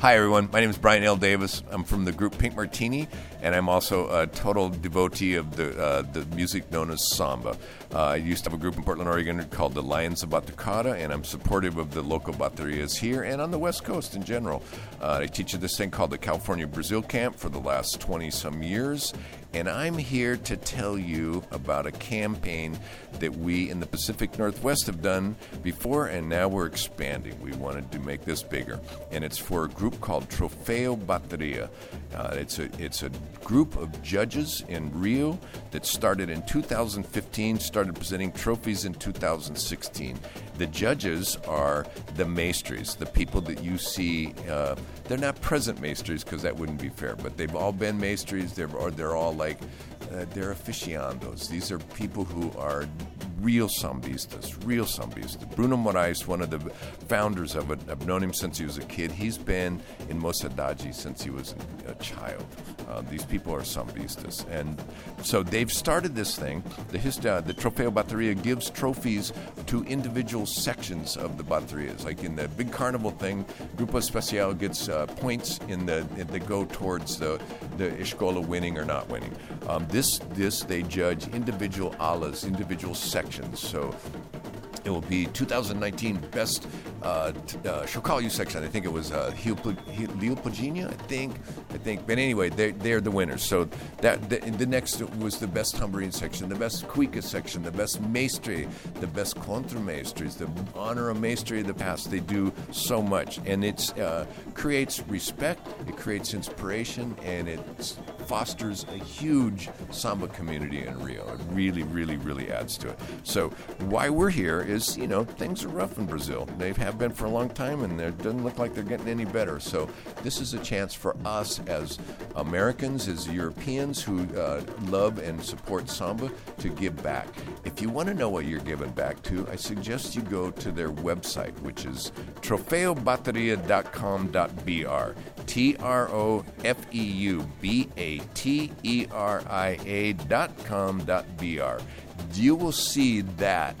Hi, everyone. My name is Brian L. Davis. I'm from the group Pink Martini, and I'm also a total devotee of the uh, the music known as samba. Uh, I used to have a group in Portland, Oregon called the Lions of Batucada, and I'm supportive of the local baterias here and on the West Coast in general. Uh, I teach at this thing called the California Brazil Camp for the last 20 some years, and I'm here to tell you about a campaign that we in the Pacific Northwest have done before, and now we're expanding. We wanted to make this bigger, and it's for a group called Troféu Bateria. Uh, it's a it's a group of judges in Rio that started in 2015, started presenting trophies in 2016. The judges are the maestries, the people that you see. Uh, they're not present maestries because that wouldn't be fair, but they've all been maestries. They're or they're all like uh, they're aficionados. These are people who are real sambistas, real sambistas. Bruno Moraes, one of the founders of it, I've known him since he was a kid. He's been in Mocidade since he was a child. Uh, these people are sambistas. And so they've started this thing. The, his, uh, the Troféu Bateria gives trophies to individual sections of the baterias. Like in the big carnival thing, Grupo Especial gets uh, points in the that go towards the, the Escola winning or not winning. Um, this, this, they judge individual alas, individual sections. So it will be 2019 best uh, uh, section. I think it was uh, Leopoldina, I think. I think. But anyway, they're, they're the winners. So that the, the next was the best tambourine section, the best cuica section, the best maestri, the best contramaestries, the honor of maestri of the past. They do so much, and it uh, creates respect, it creates inspiration, and it fosters a huge samba community in Rio. It really, really, really adds to it. So why we're here is, you know, things are rough in Brazil. They have been for a long time, and it doesn't look like they're getting any better. So this is a chance for us as Americans, as Europeans who uh, love and support samba, to give back. If you want to know what you're giving back to, I suggest you go to their website, which is trofeubateria.com.br. T R O F E U B A T E R I A dot com dot br. You will see that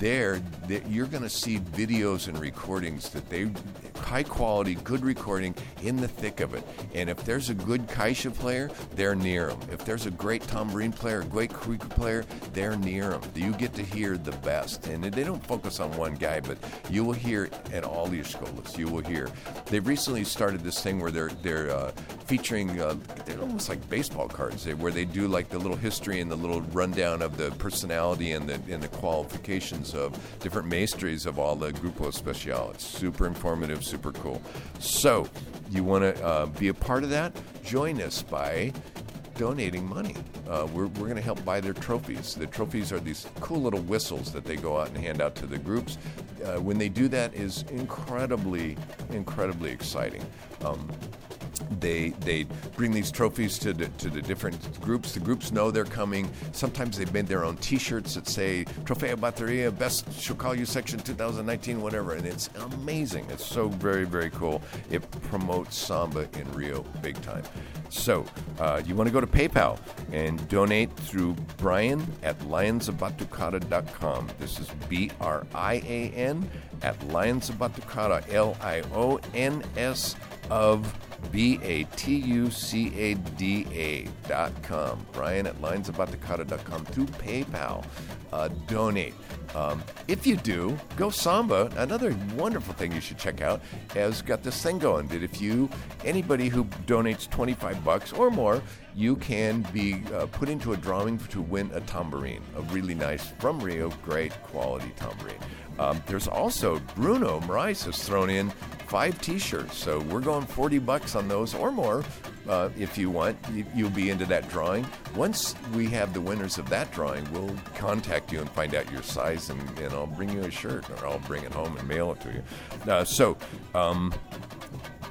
there that you're going to see videos and recordings that they high quality, good recording in the thick of it. And if there's a good Caixa player, they're near them. If there's a great tambourine player, a great cuica player, they're near them. You get to hear the best. And they don't focus on one guy, but you will hear at all the escolas. You will hear. They've recently started this thing where they're they're uh, featuring. Uh, they're almost like baseball cards, where they do like the little history and the little rundown of the personality and the and the qualifications of different maestries of all the Grupo Especial. It's super informative super cool. So, you want to uh, be a part of that? Join us by donating money. Uh, we're we're going to help buy their trophies. The trophies are these cool little whistles that they go out and hand out to the groups. Uh, when they do that is incredibly, incredibly exciting. Um, they they bring these trophies to the, to the different groups. The groups know they're coming. Sometimes they've made their own T-shirts that say "Troféu Bateria Best Chocalho Section 2019," whatever, and it's amazing. It's so very very cool. It promotes samba in Rio big time. So uh, you want to go to PayPal and donate through Brian at lionsofbatucada.com. This is B R I A N at Lions of Batucada, L I O N S of B A T U C A D A dot com. Brian at dot com through PayPal. Uh, donate. Um, if you do, go Samba. Another wonderful thing you should check out has got this thing going that if you, anybody who donates 25 bucks or more, you can be uh, put into a drawing to win a tambourine, a really nice, from Rio, great quality tambourine. Um, there's also Bruno Moraes has thrown in five T-shirts, so we're going 40 bucks on those or more. Uh, if you want, you'll be into that drawing. Once we have the winners of that drawing, we'll contact you and find out your size, and, and I'll bring you a shirt, or I'll bring it home and mail it to you. Uh, so, um,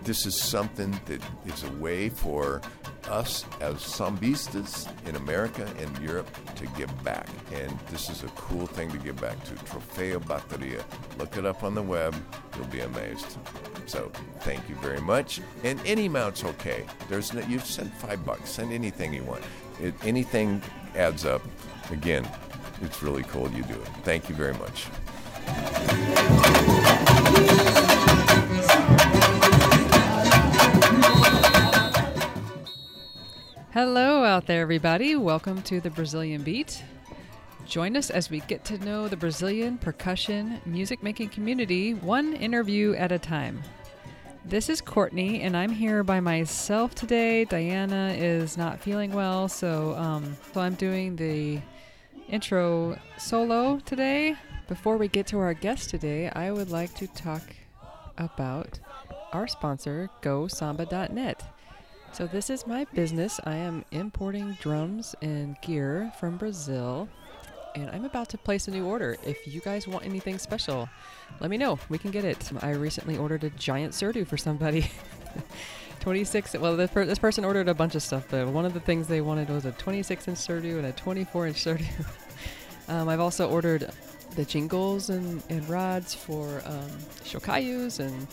this is something that is a way for us as sambistas in America and Europe to give back. And this is a cool thing to give back to. Troféu Bateria. Look it up on the web. You'll be amazed. So thank you very much. And any amount's okay. There's no, you send five bucks. Send anything you want. It, anything adds up. Again, it's really cool you do it. Thank you very much. Hello, out there, everybody. Welcome to the Brazilian Beat. Join us as we get to know the Brazilian percussion music making community one interview at a time. This is Courtney, and I'm here by myself today. Diana is not feeling well, so um, so I'm doing the intro solo today. Before we get to our guest today, I would like to talk about our sponsor, GoSamba.net. So, this is my business. I am importing drums and gear from Brazil, and I'm about to place a new order. If you guys want anything special, let me know. We can get it. I recently ordered a giant surdo for somebody. 26, well, this, per- this person ordered a bunch of stuff, but one of the things they wanted was a 26 inch surdo and a 24 inch surdo. um, I've also ordered the jingles and, and rods for um, chocalhos and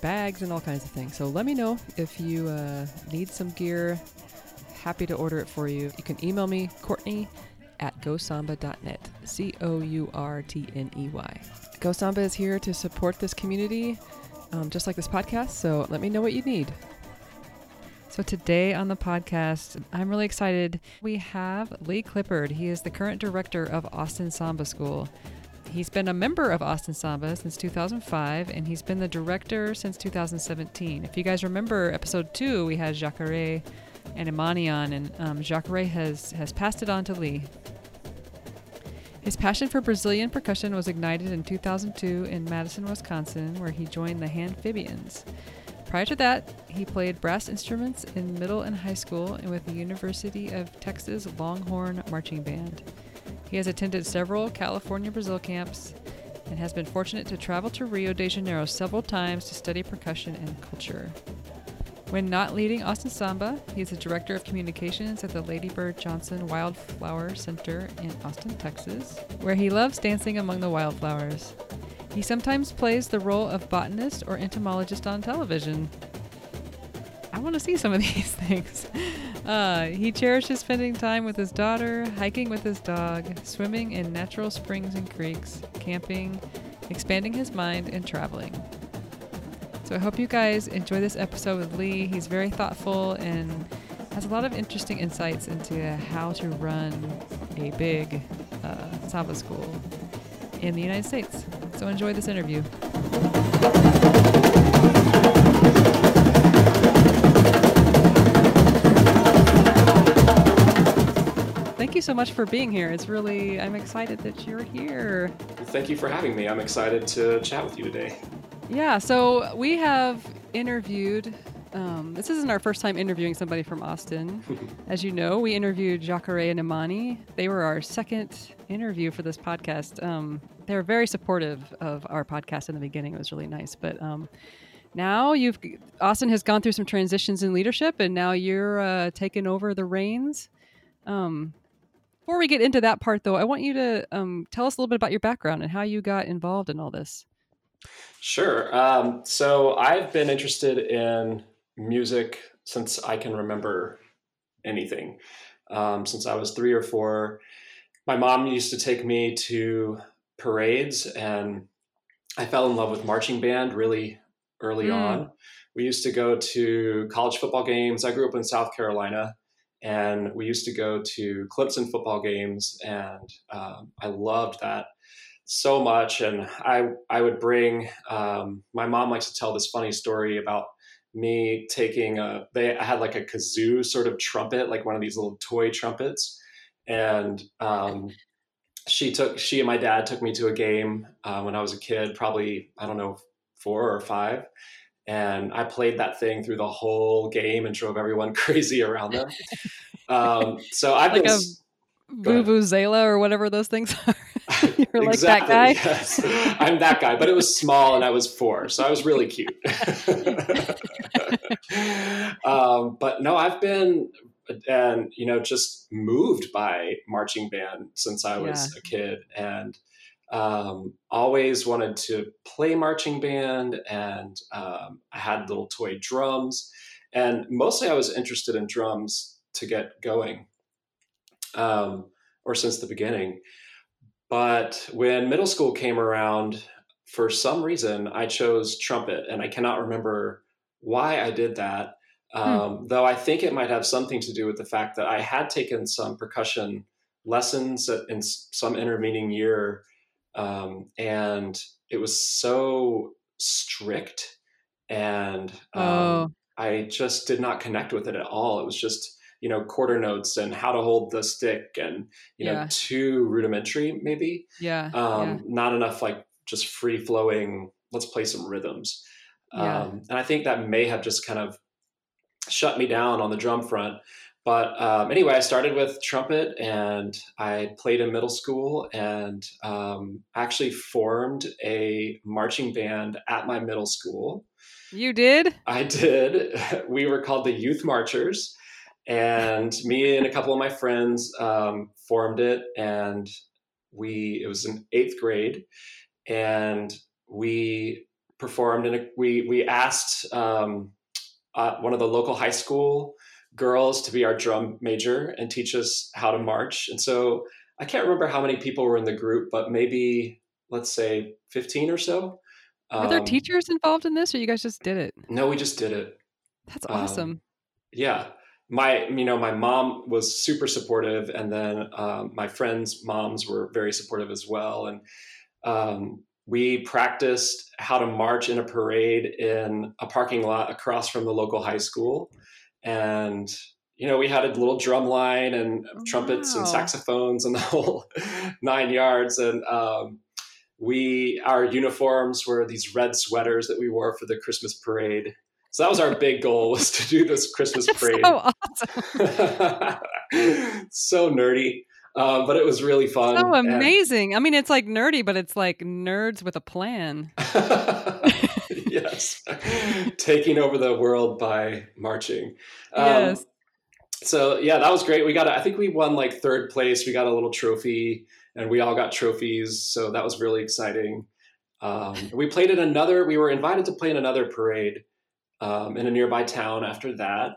bags and all kinds of things. So let me know if you uh, need some gear. Happy to order it for you. You can email me, Courtney at gosamba.net. C O U R T N E Y. GoSamba is here to support this community, um, just like this podcast. So let me know what you need. So today on the podcast, I'm really excited. We have Lee Clippard. He is the current director of Austin Samba School. He's been a member of Austin Samba since 2005, and he's been the director since 2017. If you guys remember episode two, we had Jacare and Imani on, and um, Jacare has, has passed it on to Lee. His passion for Brazilian percussion was ignited in 2002 in Madison, Wisconsin, where he joined the Handphibians. Prior to that, he played brass instruments in middle and high school and with the University of Texas Longhorn Marching Band. He has attended several California Brazil camps and has been fortunate to travel to Rio de Janeiro several times to study percussion and culture. When not leading Austin Samba, he is the director of communications at the Lady Bird Johnson Wildflower Center in Austin, Texas, where he loves dancing among the wildflowers. He sometimes plays the role of botanist or entomologist on television. I want to see some of these things. Uh, he cherishes spending time with his daughter, hiking with his dog, swimming in natural springs and creeks, camping, expanding his mind, and traveling. So I hope you guys enjoy this episode with Lee. He's very thoughtful and has a lot of interesting insights into how to run a big uh, school in the United States. So enjoy this interview. Thank you so much for being here. It's really, I'm excited that you're here. Thank you for having me. I'm excited to chat with you today. Yeah, so we have interviewed. Um, this isn't our first time interviewing somebody from Austin. As you know, we interviewed Jacare and Imani. They were our second interview for this podcast. Um, they were very supportive of our podcast in the beginning. It was really nice. But um, now you've Austin has gone through some transitions in leadership, and now you're uh, taking over the reins. Um, before we get into that part, though, I want you to um, tell us a little bit about your background and how you got involved in all this. Sure. Um, so I've been interested in music since I can remember anything. Um, since I was three or four, my mom used to take me to parades, and I fell in love with marching band really early mm. on. We used to go to college football games. I grew up in South Carolina, and we used to go to Clemson football games, and um, I loved that so much. And I I would bring. Um, my mom likes to tell this funny story about me taking a. They had like a kazoo sort of trumpet, like one of these little toy trumpets, and um, she took she and my dad took me to a game uh, when I was a kid, probably I don't know four or five, and I played that thing through the whole game and drove everyone crazy around them. Um, so I've like been a vuvuzela or whatever those things are. You're like that guy. Yes. I'm that guy, but it was small and I was four, so I was really cute. um, but no, I've been and you know just moved by marching band since I was yeah. a kid and um, always wanted to play marching band and um, I had little toy drums and mostly I was interested in drums to get going um, or since the beginning. But when middle school came around, for some reason, I chose trumpet, and I cannot remember why I did that. Um, hmm. Though I think it might have something to do with the fact that I had taken some percussion lessons in some intervening year, um, and it was so strict, and um, oh. I just did not connect with it at all. It was just you know quarter notes and how to hold the stick and you yeah. know too rudimentary maybe yeah, um, yeah. not enough like just free flowing let's play some rhythms yeah. um, and i think that may have just kind of shut me down on the drum front but um, anyway i started with trumpet and i played in middle school and um, actually formed a marching band at my middle school. You did? I did. We were called the youth marchers and me and a couple of my friends um, formed it and we it was in eighth grade and we performed and we we asked um, uh, one of the local high school girls to be our drum major and teach us how to march. And so i can't remember how many people were in the group but maybe let's say 15 or so. Were there um, teachers involved in this or you guys just did it? No we just did it. That's awesome. um, yeah. My you know my mom was super supportive and then um, my friends moms were very supportive as well. And um, we practiced how to march in a parade in a parking lot across from the local high school and you know we had a little drum line and oh, trumpets wow. and saxophones and the whole nine yards and um, we our uniforms were these red sweaters that we wore for the christmas parade so that was our big goal was to do this Christmas parade. so awesome. so nerdy. Um, but it was really fun. So amazing. And... I mean, it's like nerdy, but it's like nerds with a plan. Taking over the world by marching. Um, yes. So yeah, that was great. We got, I think we won like third place. We got a little trophy and we all got trophies. So that was really exciting. Um, we played in another, we were invited to play in another parade um, in a nearby town after that.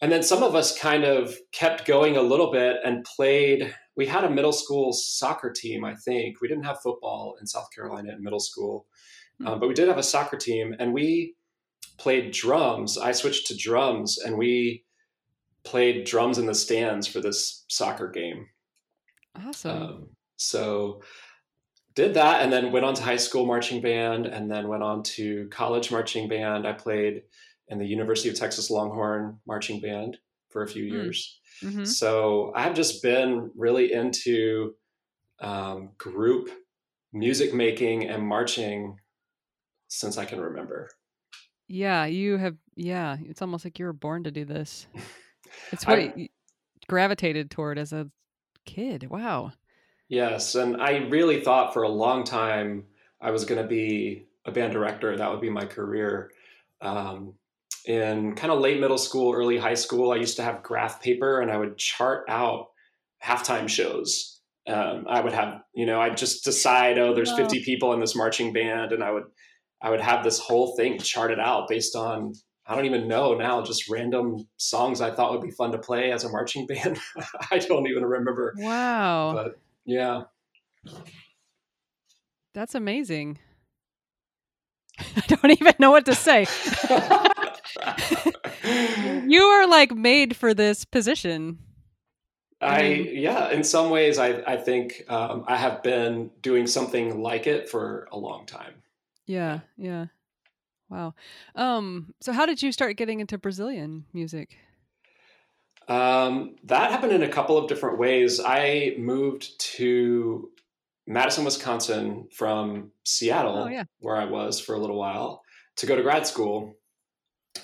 And then some of us kind of kept going a little bit and played. We had a middle school soccer team, I think. We didn't have football in South Carolina in middle school. Um, but we did have a soccer team, and we played drums. I switched to drums, and we played drums in the stands for this soccer game. Awesome. Um, so did that and then went on to high school marching band and then went on to college marching band. I played in the University of Texas Longhorn marching band for a few hmm. years. Mm-hmm. So I've just been really into um, group music making and marching since I can remember. Yeah, you have. Yeah, it's almost like you were born to do this. It's what I, you gravitated toward as a kid. Wow. Yes, and I really thought for a long time I was going to be a band director. That would be my career. Um, in kind of late middle school, early high school, I used to have graph paper and I would chart out halftime shows. Um, I would have, you know, I'd just decide, oh, there's 50 people in this marching band, and I would, I would have this whole thing charted out based on, I don't even know now, just random songs I thought would be fun to play as a marching band. I don't even remember. Wow. But yeah. That's amazing. I don't even know what to say. you are like made for this position. I yeah, in some ways, I I think um, I have been doing something like it for a long time. Yeah, yeah. Wow. Um. So, how did you start getting into Brazilian music? Um, that happened in a couple of different ways. I moved to Madison, Wisconsin from Seattle, oh, yeah. where I was for a little while, to go to grad school.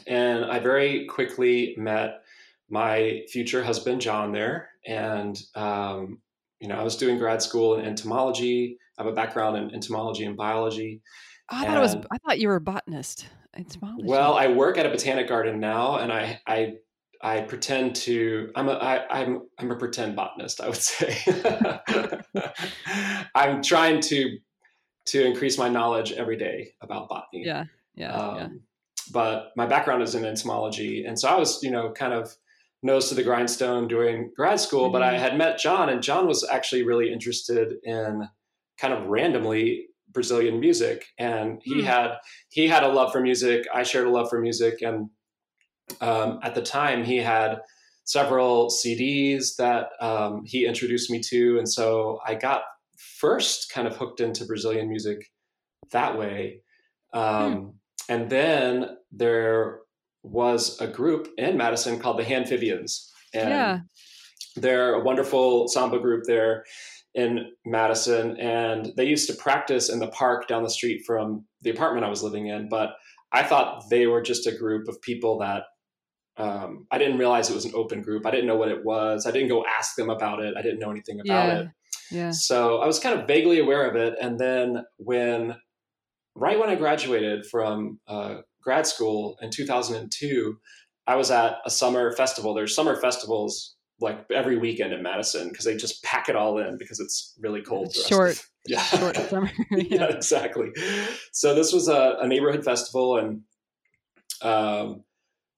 And I very quickly met my future husband, John, there. And, um, you know, I was doing grad school in entomology. I have a background in entomology and biology. Oh, I thought and, it was. I thought you were a botanist. Entomology. Well, I work at a botanic garden now, and I I I pretend to I'm a I, I'm I'm a pretend botanist I would say I'm trying to to increase my knowledge every day about botany yeah yeah, um, yeah but my background is in entomology and so I was you know kind of nose to the grindstone doing grad school mm-hmm. but I mm-hmm. had met John and John was actually really interested in kind of randomly Brazilian music and he mm. had he had a love for music I shared a love for music and um, at the time he had several CDs that um, he introduced me to, and so I got first kind of hooked into Brazilian music that way. Um, hmm. And then there was a group in Madison called the Handphibians. And yeah. they're a wonderful samba group there in Madison. And they used to practice in the park down the street from the apartment I was living in. But I thought they were just a group of people that um, I didn't realize it was an open group. I didn't know what it was. I didn't go ask them about it. I didn't know anything about yeah. it. Yeah. So I was kind of vaguely aware of it. And then when, right when I graduated from uh, grad school in 2002, I was at a summer festival. There's summer festivals like every weekend in Madison because they just pack it all in because it's really cold. Short. Yeah. Short summer. yeah. yeah. exactly. So this was a, a neighborhood festival and um,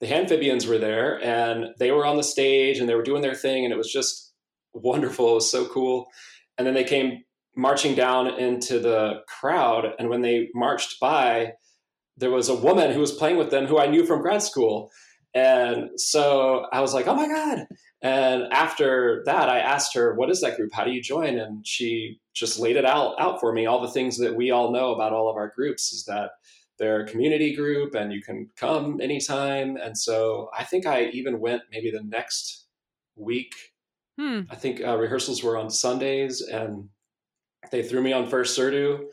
the Handphibians were there and they were on the stage and they were doing their thing and it was just wonderful. It was so cool. And then they came marching down into the crowd. And when they marched by, there was a woman who was playing with them who I knew from grad school. And so I was like, oh my God. And after that, I asked her, what is that group? How do you join? And she just laid it out, out for me. All the things that we all know about all of our groups is that they're a community group and you can come anytime. And so I think I even went maybe the next week Hmm. I think uh, rehearsals were on Sundays, and they threw me on first Surdo.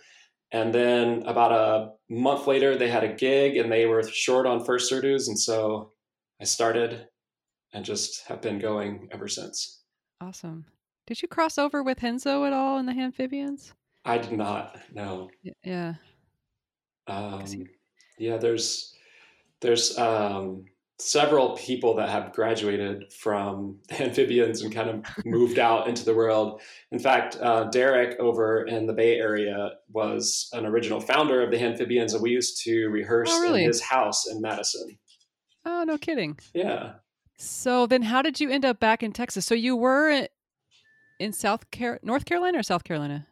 And then about a month later, they had a gig, and they were short on first Surdos, and so I started, and just have been going ever since. Awesome. Did you cross over with Renzo at all in the Handphibians? I did not. No. Yeah. Um, yeah. There's there's um, several people that have graduated from Handphibians and kind of moved out into the world. In fact, uh, Derek over in the Bay Area was an original founder of the Handphibians, and we used to rehearse oh, really? in his house in Madison. Oh, no kidding. Yeah. So then, how did you end up back in Texas? So you were in South Car- North Carolina or South Carolina?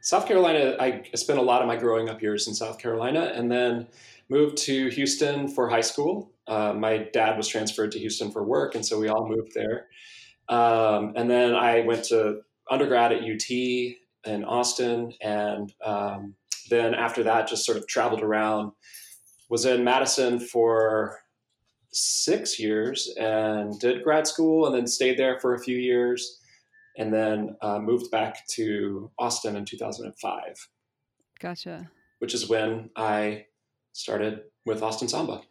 South Carolina. I spent a lot of my growing up years in South Carolina, and then moved to Houston for high school uh, my dad was transferred to Houston for work, and so we all moved there. Um, and then I went to undergrad at UT in Austin, and um, then after that, just sort of traveled around. Was in Madison for six years and did grad school, and then stayed there for a few years, and then uh, moved back to Austin in 2005. Gotcha. Which is when I started with Austin Samba.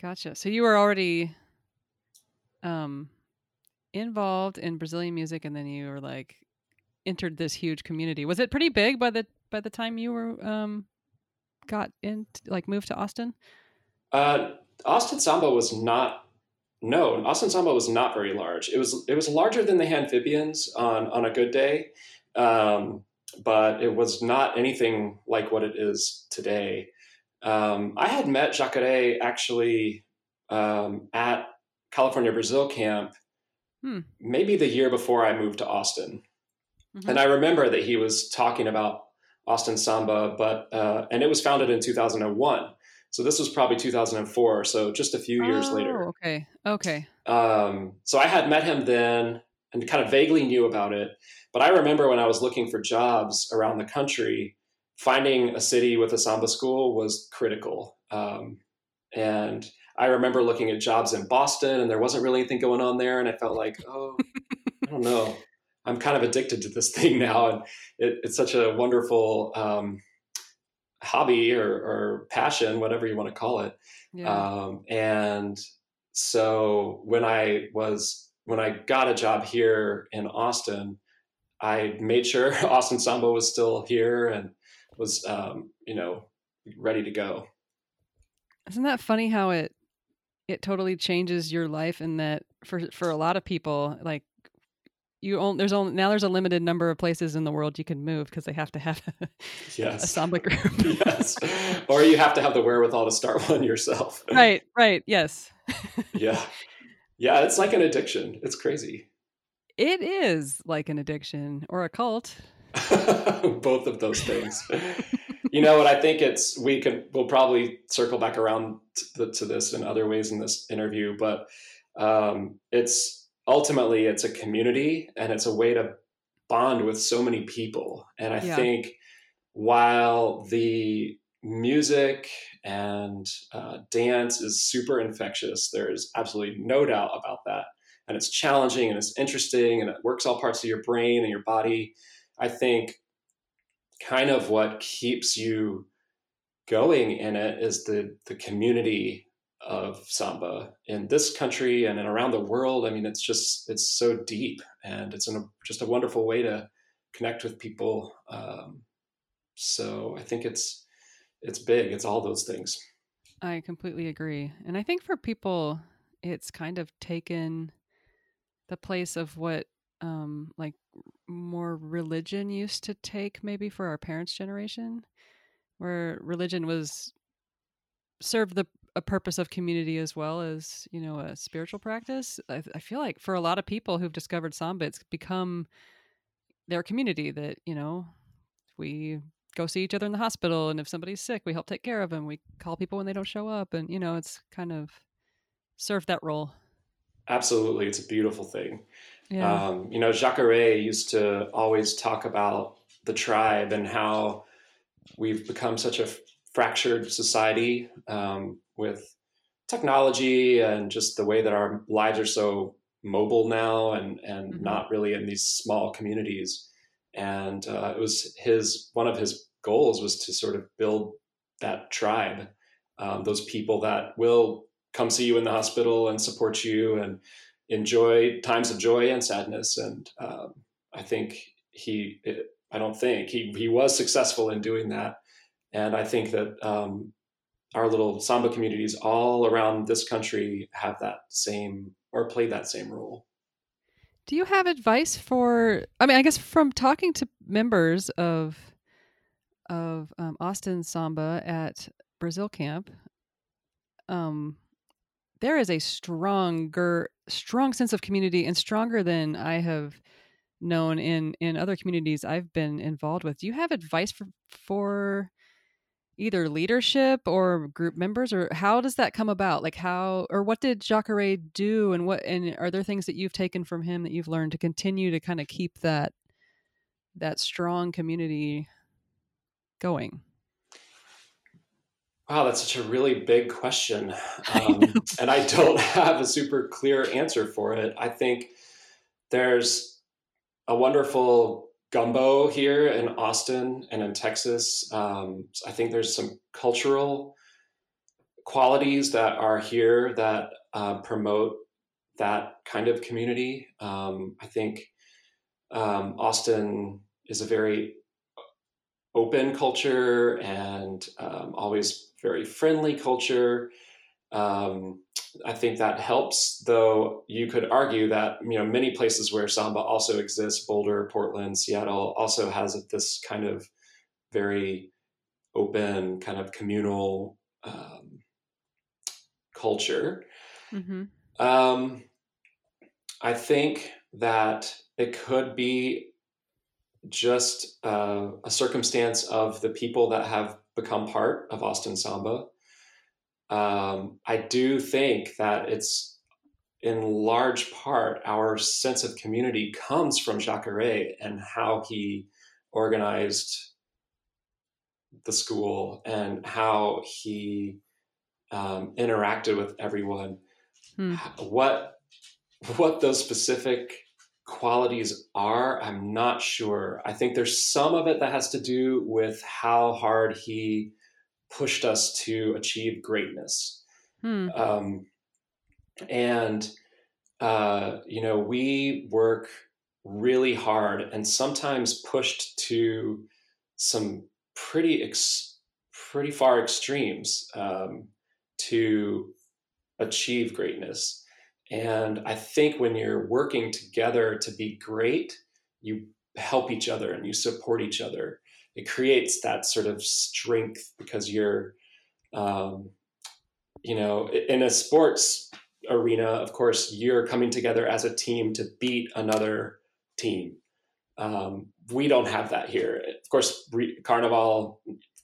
Gotcha. So you were already um involved in Brazilian music and then you were like entered this huge community. Was it pretty big by the by the time you were um got in like moved to Austin? Uh Austin Samba was not no, Austin Samba was not very large. It was it was larger than the Handphibians on on a good day. Um but it was not anything like what it is today. Um, I had met Jacare actually um, at California Brazil camp hmm. maybe the year before I moved to Austin. Mm-hmm. And I remember that he was talking about Austin Samba, but uh, and it was founded in 2001. So this was probably 2004, so just a few years oh, later. Okay. Okay. Um, so I had met him then and kind of vaguely knew about it. But I remember when I was looking for jobs around the country, finding a city with a samba school was critical. Um, and I remember looking at jobs in Boston, and there wasn't really anything going on there, and I felt like, oh, I don't know. I'm kind of addicted to this thing now, and it, it's such a wonderful um, hobby or, or, passion, whatever you want to call it. Yeah. Um, and so when I was when I got a job here in Austin, I made sure Austin Samba was still here, and was um, you know ready to go. Isn't that funny how it it totally changes your life in that for for a lot of people like you only there's only now there's a limited number of places in the world you can move because they have to have a, yes. a samba group. yes. Or you have to have the wherewithal to start one yourself. Right, right, yes. yeah. Yeah, it's like an addiction. It's crazy. It is like an addiction or a cult. Both of those things. you know what? I think it's we can we'll probably circle back around to, to this in other ways in this interview, but um, it's ultimately it's a community and it's a way to bond with so many people. And I yeah. think while the music and uh, dance is super infectious, there's absolutely no doubt about that. And it's challenging and it's interesting and it works all parts of your brain and your body. I think kind of what keeps you going in it is the the community of samba in this country and around the world. I mean, it's just it's so deep, and it's an, just a wonderful way to connect with people. Um, so I think it's it's big. It's all those things. I completely agree, and I think for people, it's kind of taken the place of what um, like more religion used to take, maybe for our parents' generation, where religion was served the a purpose of community as well as you know a spiritual practice I, I, feel like for a lot of people who've discovered samba it's become their community that you know we go see each other in the hospital and if somebody's sick we help take care of them we call people when they don't show up and you know it's kind of served that role absolutely it's a beautiful thing yeah. Um, you know jacare used to always talk about the tribe and how we've become such a fractured society um, with technology and just the way that our lives are so mobile now and and mm-hmm. not really in these small communities. And uh, it was his one of his goals was to sort of build that tribe um, those people that will come see you in the hospital and support you and enjoy times of joy and sadness. And um, i think he it, i don't think he, he was successful in doing that and i think that um, our little samba communities all around this country have that same or play that same role. Do you have advice for? I mean, I guess from talking to members of of um, Austin Samba at Brazil Camp, um, there is a stronger, strong sense of community, and stronger than I have known in in other communities I've been involved with. Do you have advice for for either leadership or group members or how does that come about? Like how or what did jacare do and what and are there things that you've taken from him that you've learned to continue to kind of keep that that strong community going? Wow that's such a really big question um, I and i don't have a super clear answer for it. I think there's a wonderful gumbo here in Austin and in Texas. Um, I think there's some cultural qualities that are here that uh, promote that kind of community. Um, I think um, Austin is a very open culture and um, always very friendly culture. Um, I think that helps, though you could argue that you know many places where samba also exists, Boulder, Portland, Seattle, also has this kind of very open, kind of communal um, culture. Mm-hmm. Um, I think that it could be just uh, a circumstance of the people that have become part of Austin Samba um, I do think that it's in large part our sense of community comes from Jacare and how he organized the school and how he um, interacted with everyone. Hmm. What what those specific qualities are, I'm not sure. I think there's some of it that has to do with how hard he pushed us to achieve greatness. Hmm. Um, and, uh, you know, we work really hard and sometimes pushed to some pretty, ex- pretty far extremes um, to achieve greatness. And I think when you're working together to be great, you help each other and you support each other it creates that sort of strength because you're um, you know in a sports arena of course you're coming together as a team to beat another team um, we don't have that here of course re- carnival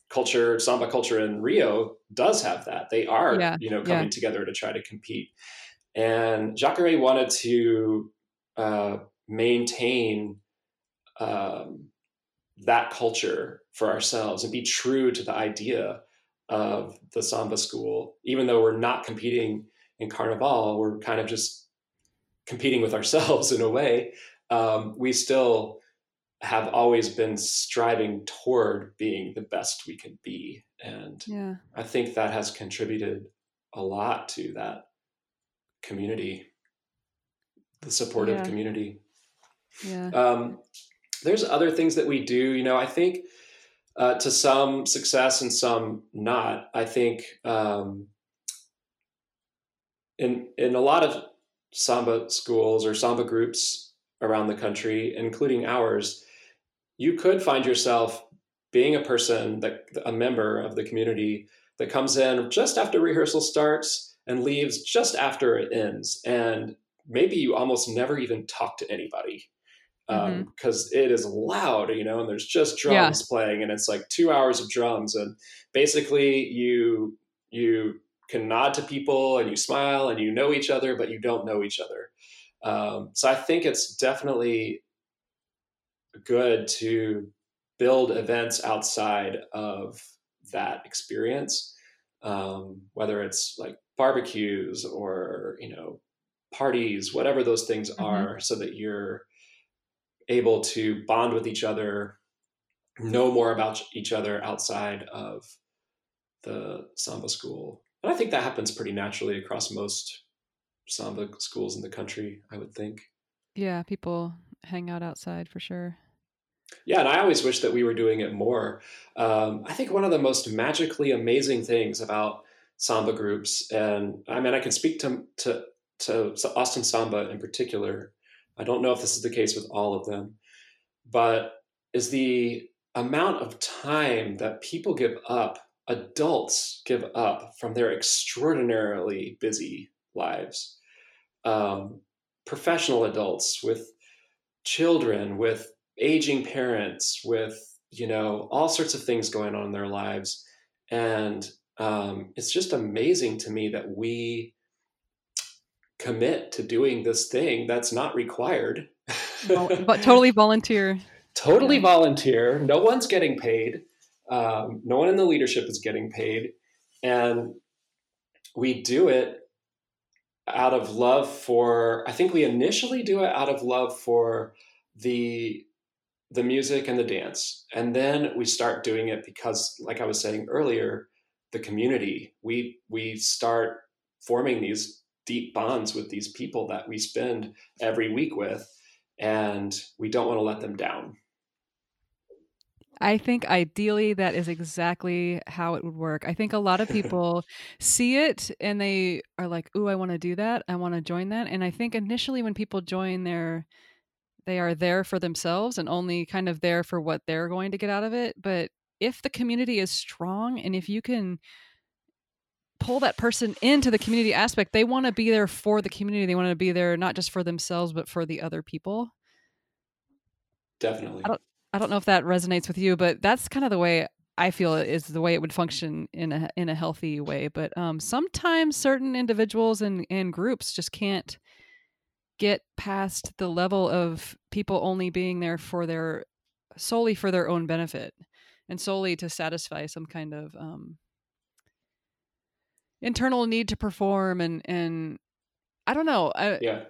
culture, samba culture in Rio does have that. They are, Yeah, you know, coming yeah. together to try to compete. And Jacare wanted to uh, maintain um, that culture for ourselves and be true to the idea of the samba school, even though we're not competing in Carnival, we're kind of just competing with ourselves in a way. Um, we still have always been striving toward being the best we can be. And Yeah. I think that has contributed a lot to that community, the supportive Yeah. community. Yeah. Um, there's other things that we do. You know, I think uh, to some success and some not. I think um, in in a lot of samba schools or samba groups around the country, including ours, you could find yourself being a person that a member of the community that comes in just after rehearsal starts and leaves just after it ends and maybe you almost never even talk to anybody because it is loud you know and there's just Yeah. drums playing and it's like two hours of drums and basically you you can nod to people and you smile and you know each other but you don't know each other um, so i think it's definitely good to build events outside of that experience um, whether it's like barbecues or you know parties whatever those things Mhm. are so that you're able to bond with each other know more about each other outside of the samba school and i think that happens pretty naturally across most samba schools in the country i would think Yeah. People hang out outside for sure. Yeah, and I always wish that we were doing it more. Um, I think one of the most magically amazing things about samba groups, and I mean, I can speak to to to Austin Samba in particular. I don't know if this is the case with all of them, but is the amount of time that people give up, adults give up from their extraordinarily busy lives, um, professional adults with children, with aging parents with you know all sorts of things going on in their lives. And um, it's just amazing to me that we commit to doing this thing that's not required. But totally volunteer. totally Yeah. volunteer. No one's getting paid. Um, no one in the leadership is getting paid. And we do it out of love for i think we initially do it out of love for the the music and the dance. And then we start doing it because like i was saying earlier the community. We we start forming these deep bonds with these people that we spend every week with and we don't want to let them down I think ideally that is exactly how it would work. I think a lot of people see it and they are like, "Ooh, I want to do that. I want to join that." And I think initially when people join their they are there for themselves and only kind of there for what they're going to get out of it, but if the community is strong and if you can pull that person into the community aspect, they want to be there for the community. They want to be there not just for themselves but for the other people. definitely I don't- I don't know if that resonates with you, but that's kind of the way I feel is the way it would function in a in a healthy way. But um, sometimes certain individuals and, and groups just can't get past the level of people only being there for their solely for their own benefit and solely to satisfy some kind of um, internal need to perform and and I don't know. I, yeah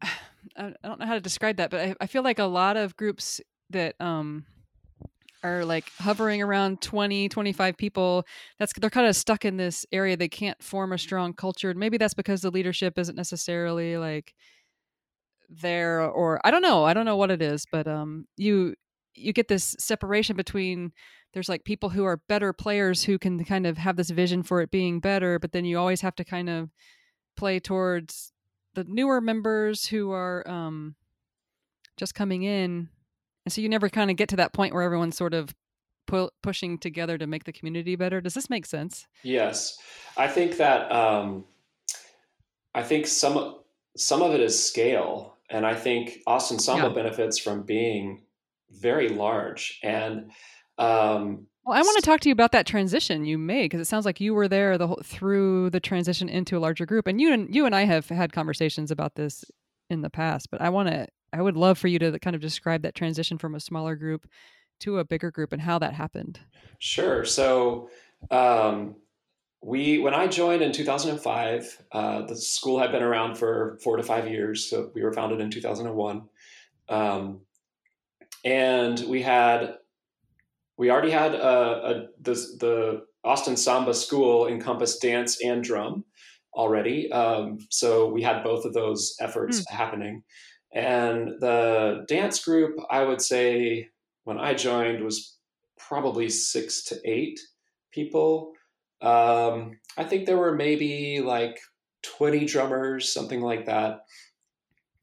I I don't know how to describe that, but I, I feel like a lot of groups that um are like hovering around 20 25 people that's they're kind of stuck in this area they can't form a strong culture and maybe that's because the leadership isn't necessarily like there or i don't know i don't know what it is but um you you get this separation between there's like people who are better players who can kind of have this vision for it being better but then you always have to kind of play towards the newer members who are um just coming in. And so you never kind of get to that point where everyone's sort of pu- pushing together to make the community better. Does this make sense? Yes, I think that um, I think some some of it is scale, and I think Austin Samba Yeah. benefits from being very large. And Um, well, I want to talk to you about that transition you made because it sounds like you were there the whole, through the transition into a larger group, and you and you and I have had conversations about this in the past. But I want to, I would love for you to kind of describe that transition from a smaller group to a bigger group and how that happened. Sure. So um, we, when I joined in 2005, uh, the school had been around for four to five years. So we were founded in 2001, um, and we had we already had a, a the, the Austin Samba School encompassed dance and drum already. Um, so we had both of those efforts mm. happening. And the dance group, I would say, when I joined, was probably six to eight people. Um, I think there were maybe like 20 drummers, something like that.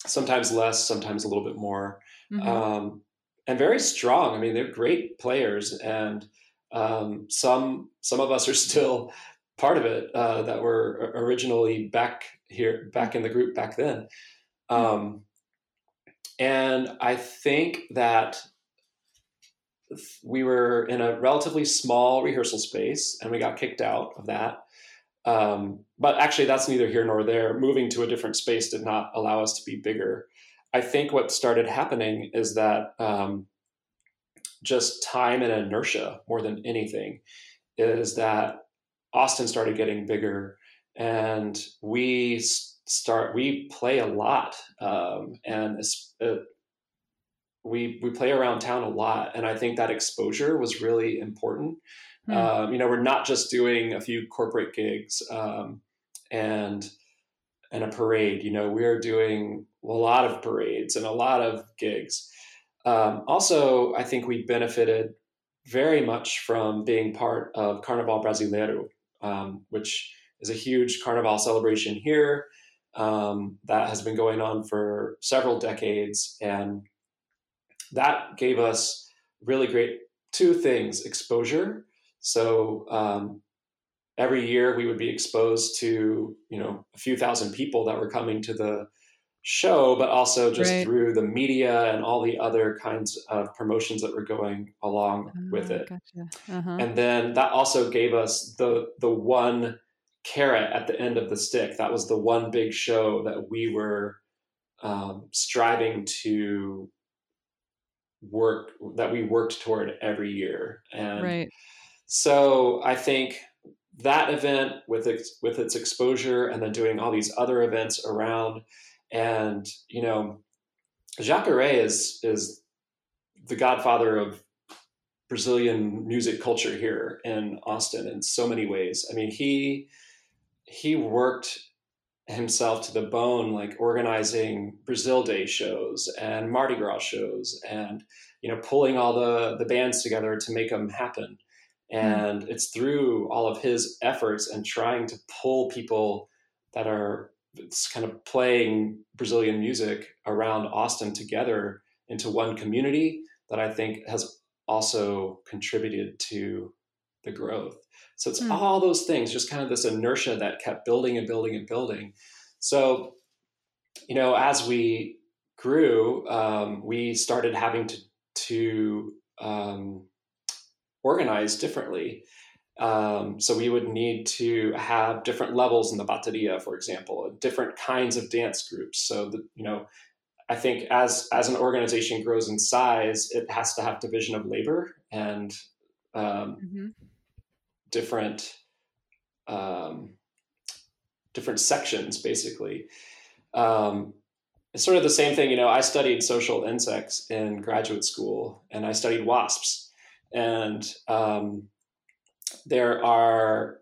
Sometimes less, sometimes a little bit more. Mm-hmm. Um, and very strong. I mean, they're great players, and um, some some of us are still part of it uh, that were originally back here, back in the group back then. Um, and I think that we were in a relatively small rehearsal space, and we got kicked out of that. Um, but actually, that's neither here nor there. Moving to a different space did not allow us to be bigger. I think what started happening is that um, just time and inertia more than anything is that Austin started getting bigger and we start we play a lot um, and uh, we we play around town a lot and I think that exposure was really important. Mm. Um, you know, we're not just doing a few corporate gigs um, and and a parade. You know, we're doing a lot of parades and a lot of gigs. Um, also, I think we benefited very much from being part of Carnaval Brasileiro, um, which is a huge carnival celebration here um, that has been going on for several decades. And that gave us really great two things exposure. So um, every year we would be exposed to, you know, a few thousand people that were coming to the show, but also just right. through the media and all the other kinds of promotions that were going along oh, with it. Gotcha. Uh-huh. And then that also gave us the the one carrot at the end of the stick. That was the one big show that we were um, striving to work that we worked toward every year. And right. so I think that event with its with its exposure and then doing all these other events around and you know, Jacaré is is the godfather of Brazilian music culture here in Austin in so many ways. I mean, he he worked himself to the bone, like organizing Brazil Day shows and Mardi Gras shows, and you know, pulling all the the bands together to make them happen. Hmm. And mm. it's through all of his efforts and trying to pull people that are it's kind of playing Brazilian music around Austin together into one community that I think has also contributed to the growth. So it's mm. all those things, just kind of this inertia that kept building and building and building. So, you know, as we grew, um, we started having to to um, organize differently. Um, so we would need to have different levels in the bateria, for example, different kinds of dance groups. So that you know, I think as as an organization grows in size, it has to have division of labor and um, mm-hmm. different um, different sections, basically. Um, it's sort of the same thing. You know, I studied social insects in graduate school, and I studied wasps, and um, there are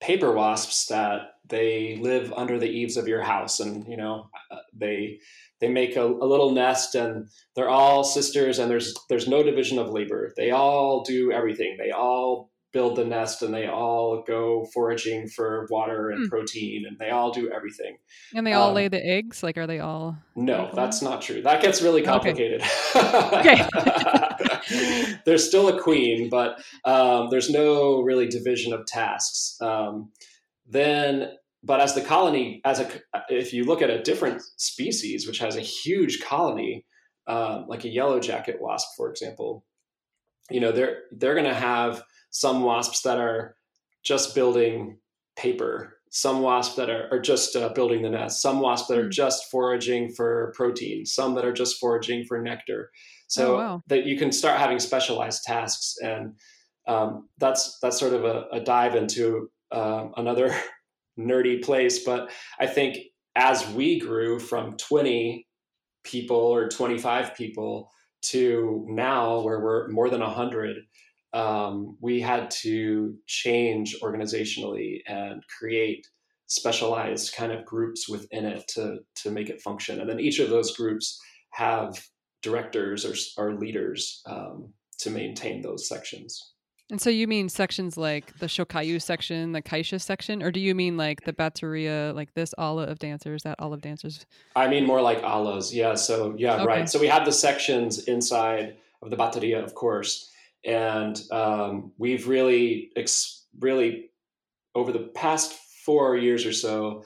paper wasps that they live under the eaves of your house and you know uh, they they make a, a, little nest and they're all sisters and there's there's no division of labor they all do everything they all build the nest and they all go foraging for water and mm. protein and they all do everything. And they all um, lay the eggs? Like, are they all? No, that's not true. That gets really complicated. Okay. there's still a queen, but um, there's no really division of tasks. Um, then, but as the colony, as a, if you look at a different species, which has a huge colony, um, like a yellow jacket wasp, for example, you know they're they're going to have some wasps that are just building paper some wasps that are, are just uh, building the nest some wasps that are hmm. just foraging for protein some that are just foraging for nectar so oh, wow. that you can start having specialized tasks and um, that's that's sort of a, a dive into uh, another nerdy place but i think as we grew from 20 people or 25 people to now where we're more than 100 um, we had to change organizationally and create specialized kind of groups within it to to make it function and then each of those groups have directors or, or leaders um, to maintain those sections and so you mean sections like the Chocalho section, the Caixa section, or do you mean like the Bateria, like this ala of dancers, that ala of dancers? I mean more like alas, yeah. So yeah, okay. right. So we have the sections inside of the Bateria, of course, and um, we've really, ex- really over the past four years or so,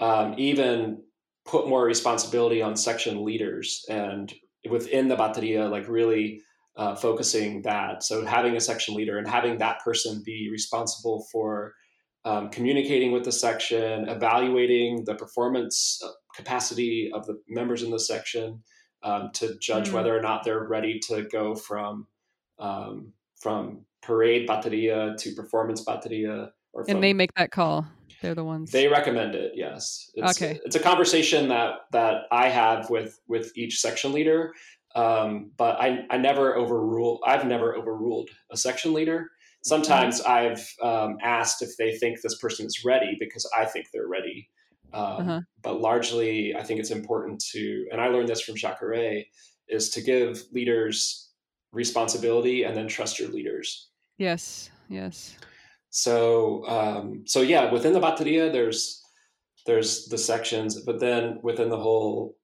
um, even put more responsibility on section leaders and within the Bateria, like really uh, focusing that. So having a section leader and having that person be responsible for um, communicating with the section, evaluating the performance uh, capacity of the members in the section um, to judge mm-hmm. whether or not they're ready to go from um, from parade bateria to performance bateria. Or from, and they make that call. They're the ones. They recommend it. Yes. It's, okay. It's a conversation that that I have with with each section leader, um, but I, I never overrule. I've never overruled a section leader. Sometimes mm-hmm. I've um, asked if they think this person is ready because I think they're ready. Um, uh-huh. But largely, I think it's important to, and I learned this from Jacaré, is to give leaders responsibility and then trust your leaders. Yes. Yes. So, um, so yeah, within the Bateria, there's there's the sections, but then within the whole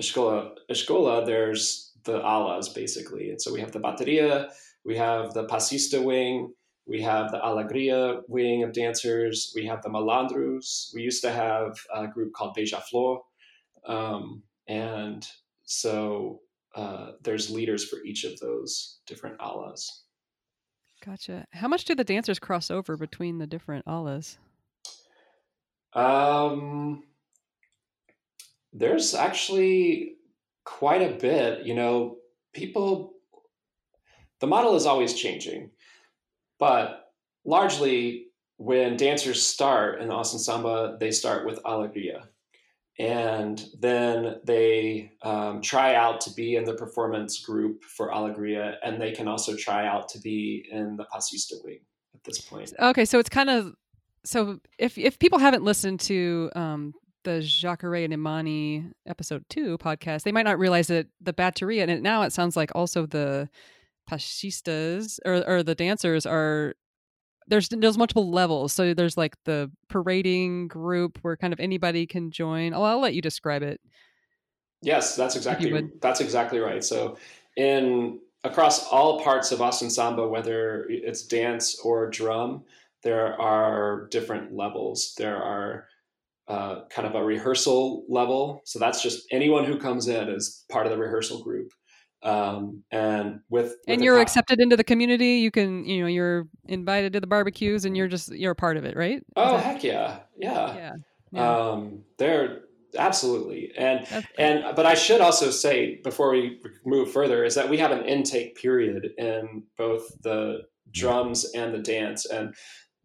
escola, escola, there's the alas basically. And so we have the bateria, we have the passista wing, we have the alegria wing of dancers, we have the malandros. We used to have a group called Beija Flor. Um, and so uh, there's leaders for each of those different alas. Gotcha. How much do the dancers cross over between the different alas? Um, there's actually quite a bit. You know, people, the model is always changing, but largely when dancers start in Austin Samba, they start with Alegria. And then they um, try out to be in the performance group for Alegria, and they can also try out to be in the Passista wing at this point. Okay, so it's kind of so if if people haven't listened to um, the Jacaré and Imani episode two podcast, they might not realize that the bateria, and now it sounds like also the passistas or, or the dancers are there's there's multiple levels. So there's like the parading group where kind of anybody can join. Oh, I'll let you describe it. Yes, that's exactly that's exactly right. So in across all parts of Austin Samba, whether it's dance or drum, there are different levels. There are uh, kind of a rehearsal level. So that's just anyone who comes in is part of the rehearsal group. Um, and with, with and you're accepted into the community. You can, you know, you're invited to the barbecues, and you're just you're a part of it, right? oh that... heck yeah, yeah, yeah. yeah. Um, they're absolutely and and but I should also say before we move further is that we have an intake period in both the drums and the dance, and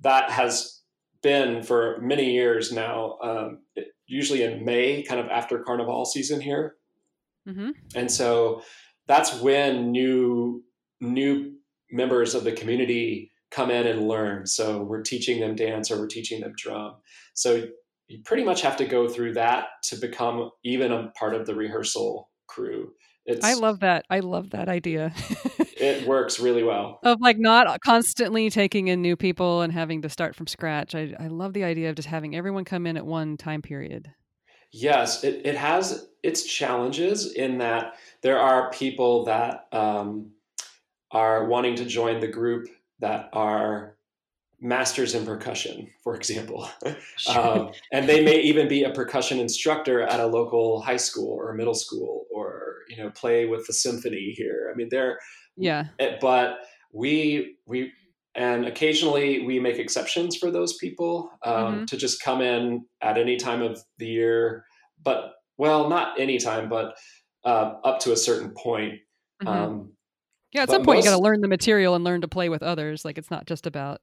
that has been for many years now, um, usually in May, kind of after Carnival season here. Mm-hmm. And so that's when new new members of the community come in and learn. So we're teaching them dance or we're teaching them drum. So you pretty much have to go through that to become even a part of the rehearsal crew. It's, I love that. I love that idea. it works really well. Of like not constantly taking in new people and having to start from scratch. I, I love the idea of just having everyone come in at one time period. Yes, it, it has its challenges in that there are people that um, are wanting to join the group that are masters in percussion, for example. um, and they may even be a percussion instructor at a local high school or middle school or, you know, play with the symphony here. I mean, they're, yeah. Eh, but we, we, and occasionally we make exceptions for those people um, mm-hmm. to just come in at any time of the year, but well, not anytime, but uh, up to a certain point. Mm-hmm. Um, yeah, at some point most, you got to learn the material and learn to play with others. Like it's not just about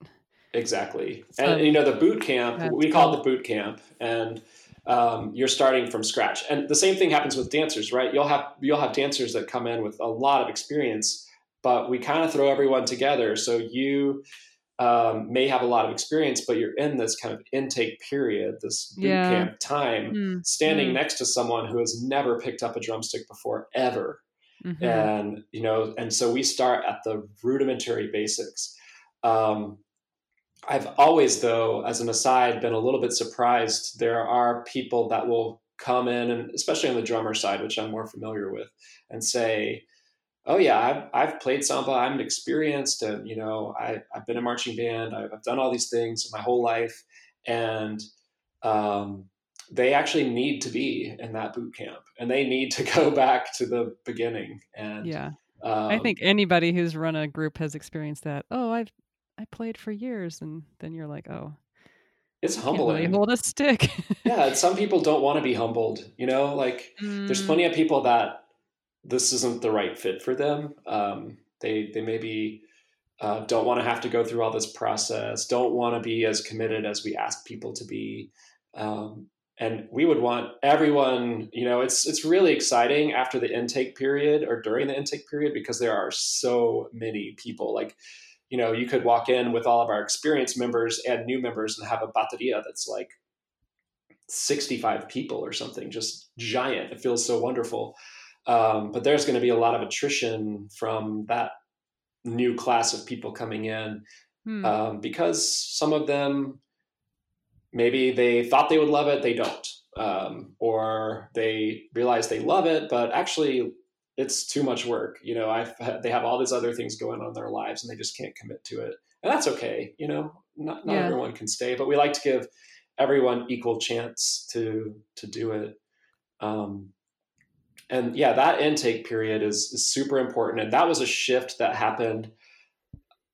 Exactly. And, you know, the boot camp, we call it the boot camp. And um, you're starting from scratch. And the same thing happens with dancers, right? You'll have you'll have dancers that come in with a lot of experience, but we kind of throw everyone together. So you um, may have a lot of experience, but you're in this kind of intake period, this boot yeah. camp time, mm. standing mm. next to someone who has never picked up a drumstick before, ever. Mm-hmm. And you know, and so we start at the rudimentary basics. Um, I've always, though, as an aside, been a little bit surprised. There are people that will come in, and especially on the drummer side, which I'm more familiar with, and say, "Oh yeah, I've, I've played samba. I'm experienced, and you know, I, have been a marching band. I've, I've, done all these things my whole life." And um, they actually need to be in that boot camp, and they need to go back to the beginning. And yeah, um, I think anybody who's run a group has experienced that. Oh, I've I played for years, and then you're like, oh, it's humbling. Really hold a stick. yeah, some people don't want to be humbled. You know, like mm. there's plenty of people that this isn't the right fit for them. Um, they they maybe uh, don't want to have to go through all this process. Don't want to be as committed as we ask people to be. Um, and we would want everyone. You know, it's it's really exciting after the intake period or during the intake period because there are so many people. Like you know, you could walk in with all of our experienced members and new members and have a bateria that's like 65 people or something, just giant. It feels so wonderful. Um, but there's going to be a lot of attrition from that new class of people coming in hmm. um, because some of them maybe they thought they would love it, they don't. Um, or they realize they love it, but actually it's too much work. You know, I've they have all these other things going on in their lives and they just can't commit to it. And that's okay. You know, not, not yeah. everyone can stay, but we like to give everyone equal chance to to do it. Um, and yeah, that intake period is, is super important. And that was a shift that happened.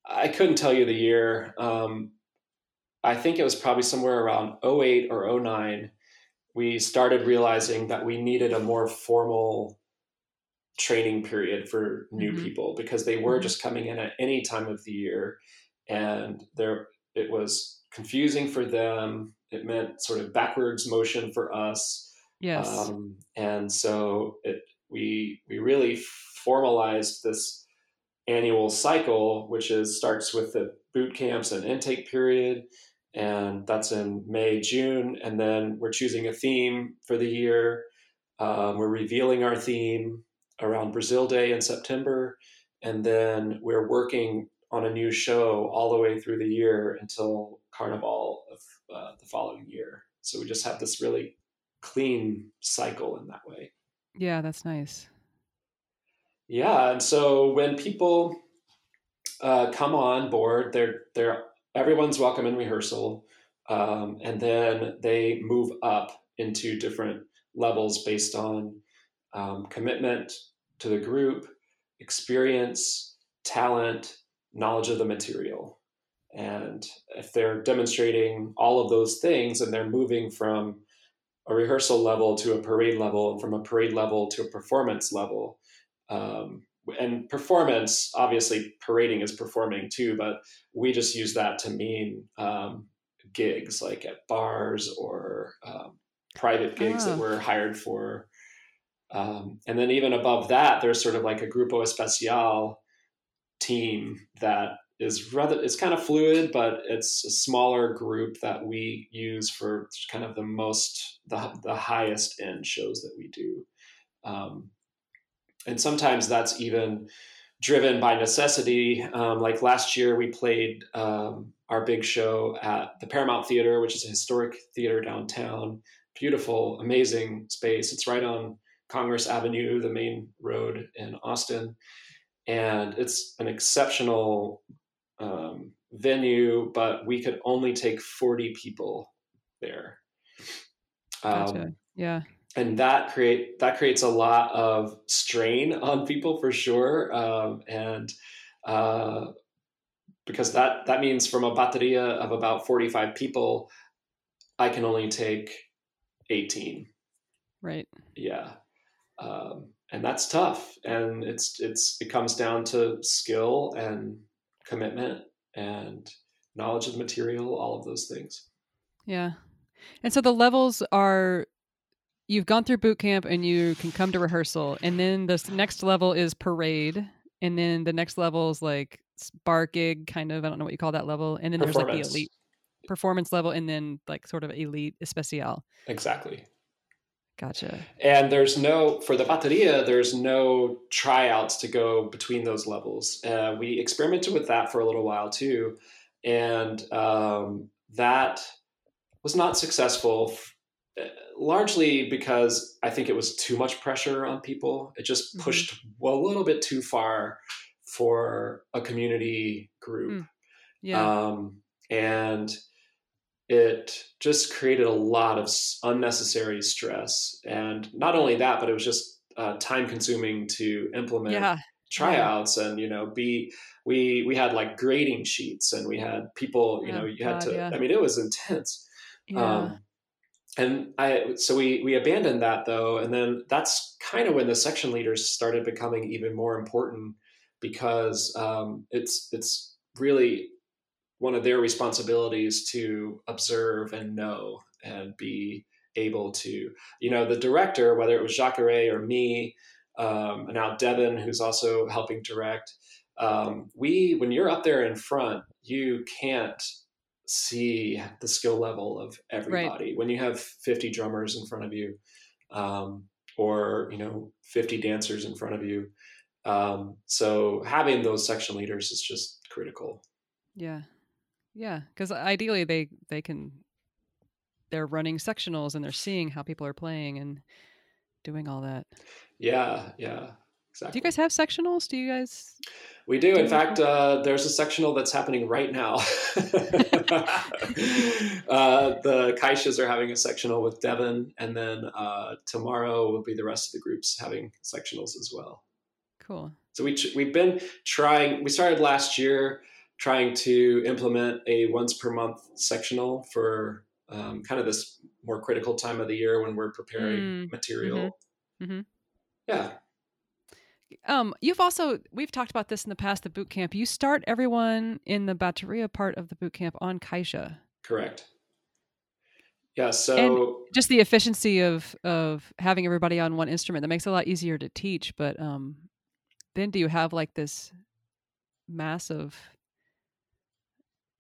I couldn't tell you the year. Um, I think it was probably somewhere around 08 or 09. We started realizing that we needed a more formal training period for new mm-hmm. people because they were mm-hmm. just coming in at any time of the year and there it was confusing for them it meant sort of backwards motion for us yes um, and so it we we really formalized this annual cycle which is starts with the boot camps and intake period and that's in may june and then we're choosing a theme for the year um, we're revealing our theme around Brazil Day in September. And then we're working on a new show all the way through the year until Carnival of uh, the following year. So we just have this really clean cycle in that way. Yeah, that's nice. Yeah, and so when people uh, come on board, they're they're everyone's welcome in rehearsal, um, and then they move up into different levels based on um, commitment to the group, experience, talent, knowledge of the material. And if they're demonstrating all of those things and they're moving from a rehearsal level to a parade level and from a parade level to a performance level, um, and performance, obviously, parading is performing too, but we just use that to mean um, gigs like at bars or um, private gigs that ah. we're hired for um, and then even above that, there's sort of like a Grupo Especial team that is rather it's kind of fluid, but it's a smaller group that we use for kind of the most the, the highest end shows that we do. Um, and sometimes that's even driven by necessity. Um, like last year, we played um, our big show at the Paramount Theater, which is a historic theater downtown. Beautiful, amazing space. It's right on Congress Avenue, the main road in Austin. And it's an exceptional um, venue, but we could only take 40 people there. Gotcha. Um, yeah. And that create that creates a lot of strain on people for sure, um, and uh, because that that means from a bateria of about 45 people, I can only take 18. Right. Yeah. Um, and that's tough. And it's, it's, it comes down to skill and commitment and knowledge of the material, all of those things. Yeah. And so the levels are you've gone through boot camp and you can come to rehearsal and then the next level is parade and then the next level is like bar gig kind of i don't know what you call that level and then there's like the elite performance level and then like sort of elite especial. Exactly. Gotcha. And there's no for the bateria. There's no tryouts to go between those levels. Uh, we experimented with that for a little while too, and um, that was not successful. Uh, largely because I think it was too much pressure on people. It just mm-hmm. pushed mm-hmm. a little bit too far for a community group. Mm. Yeah. Um, and it just created a lot of unnecessary stress. And not only that, but it was just uh, time consuming to implement yeah. tryouts yeah. and, you know, be, we, we had like grading sheets and we had people, you oh, know, you God, had to, yeah. I mean, it was intense. Um, and I, so we, we abandoned that though. And then that's kind of when the section leaders started becoming even more important because um, it's, it's really one of their responsibilities to observe and know and be able to, you know, the director, whether it was Jacaré or me, um, and now Devin, who's also helping direct, um, we, when you're up there in front, you can't see the skill level of everybody. Right. When you have 50 drummers in front of you, um, or, you know, 50 dancers in front of you. Um, so having those section leaders is just critical. Yeah. Yeah, because ideally they they can they're running sectionals and they're seeing how people are playing and doing all that. Yeah, yeah, exactly. Do you guys have sectionals? Do you guys? We do. do In fact, uh, there's a sectional that's happening right now. uh, the Caixas are having a sectional with Devin, and then uh, tomorrow will be the rest of the groups having sectionals as well. Cool. So we we've been trying. We started last year trying to implement a once per month sectional for um, kind of this more critical time of the year when we're preparing mm. material. Mm-hmm. Mm-hmm. Yeah. Um, you've also we've talked about this in the past. The boot camp. You start everyone in the bateria part of the boot camp on Caixa. Correct. Yeah. So and just the efficiency of of having everybody on one instrument that makes it a lot easier to teach. But um, then do you have like this massive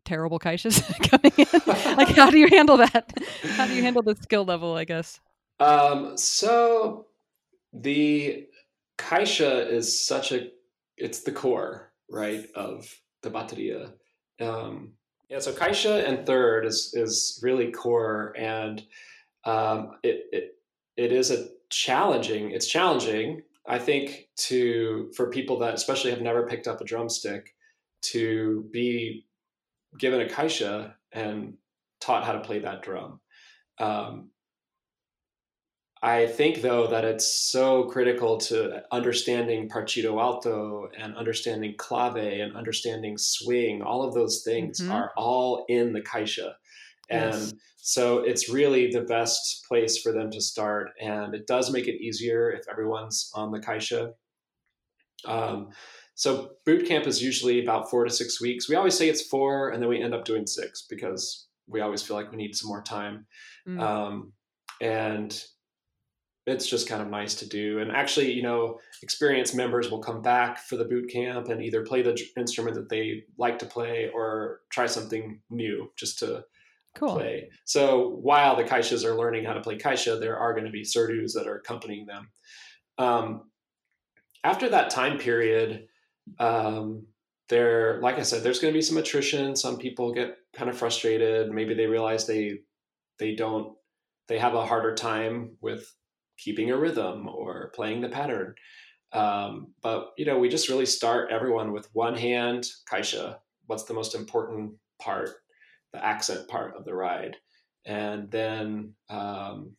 terrible caixas coming in? like, how do you handle that? How do you handle the skill level? I guess. Um, so the caixa is such a it's the core right of the bateria. Um, yeah, so caixa and third is is really core, and um, it it it is a challenging. It's challenging, I think, to for people that especially have never picked up a drumstick to be given a caixa and taught how to play that drum. Um, I think though that it's so critical to understanding partido alto and understanding clave and understanding swing. All of those things mm-hmm. are all in the caixa. And yes. so it's really the best place for them to start. And it does make it easier if everyone's on the caixa. Um, so boot camp is usually about four to six weeks. We always say it's four, and then we end up doing six because we always feel like we need some more time. Mm. Um, and it's just kind of nice to do. And actually, you know, experienced members will come back for the boot camp and either play the instrument that they like to play or try something new just to cool. play. So while the Caixas are learning how to play Caixa, there are going to be Surdos that are accompanying them. Um, after that time period, um, there, like I said, there's going to be some attrition. Some people get kind of frustrated. Maybe they realize they they don't they have a harder time with keeping a rhythm or playing the pattern. Um, but you know, we just really start everyone with one hand caixa, what's the most important part, the accent part of the ride, and then um,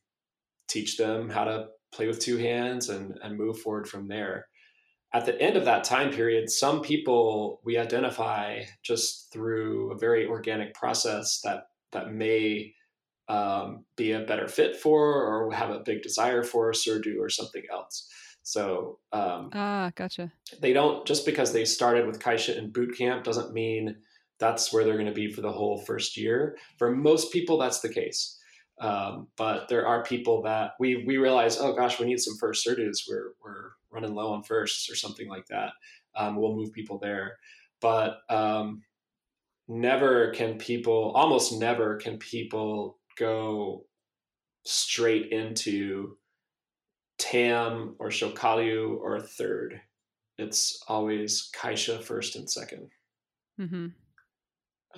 teach them how to play with two hands and, and move forward from there. At the end of that time period, some people we identify just through a very organic process that that may um, be a better fit for or have a big desire for Surdo or something else. So um, ah, gotcha. They don't just because they started with Caixa in boot camp doesn't mean that's where they're going to be for the whole first year. For most people, that's the case. Um, but there are people that we we realize, oh gosh, we need some first Surdos. We're we're running low on firsts or something like that. Um, we'll move people there. But um, never can people, almost never can people go straight into Tam or Chocalho or third. It's always Caixa first and 2nd mm-hmm.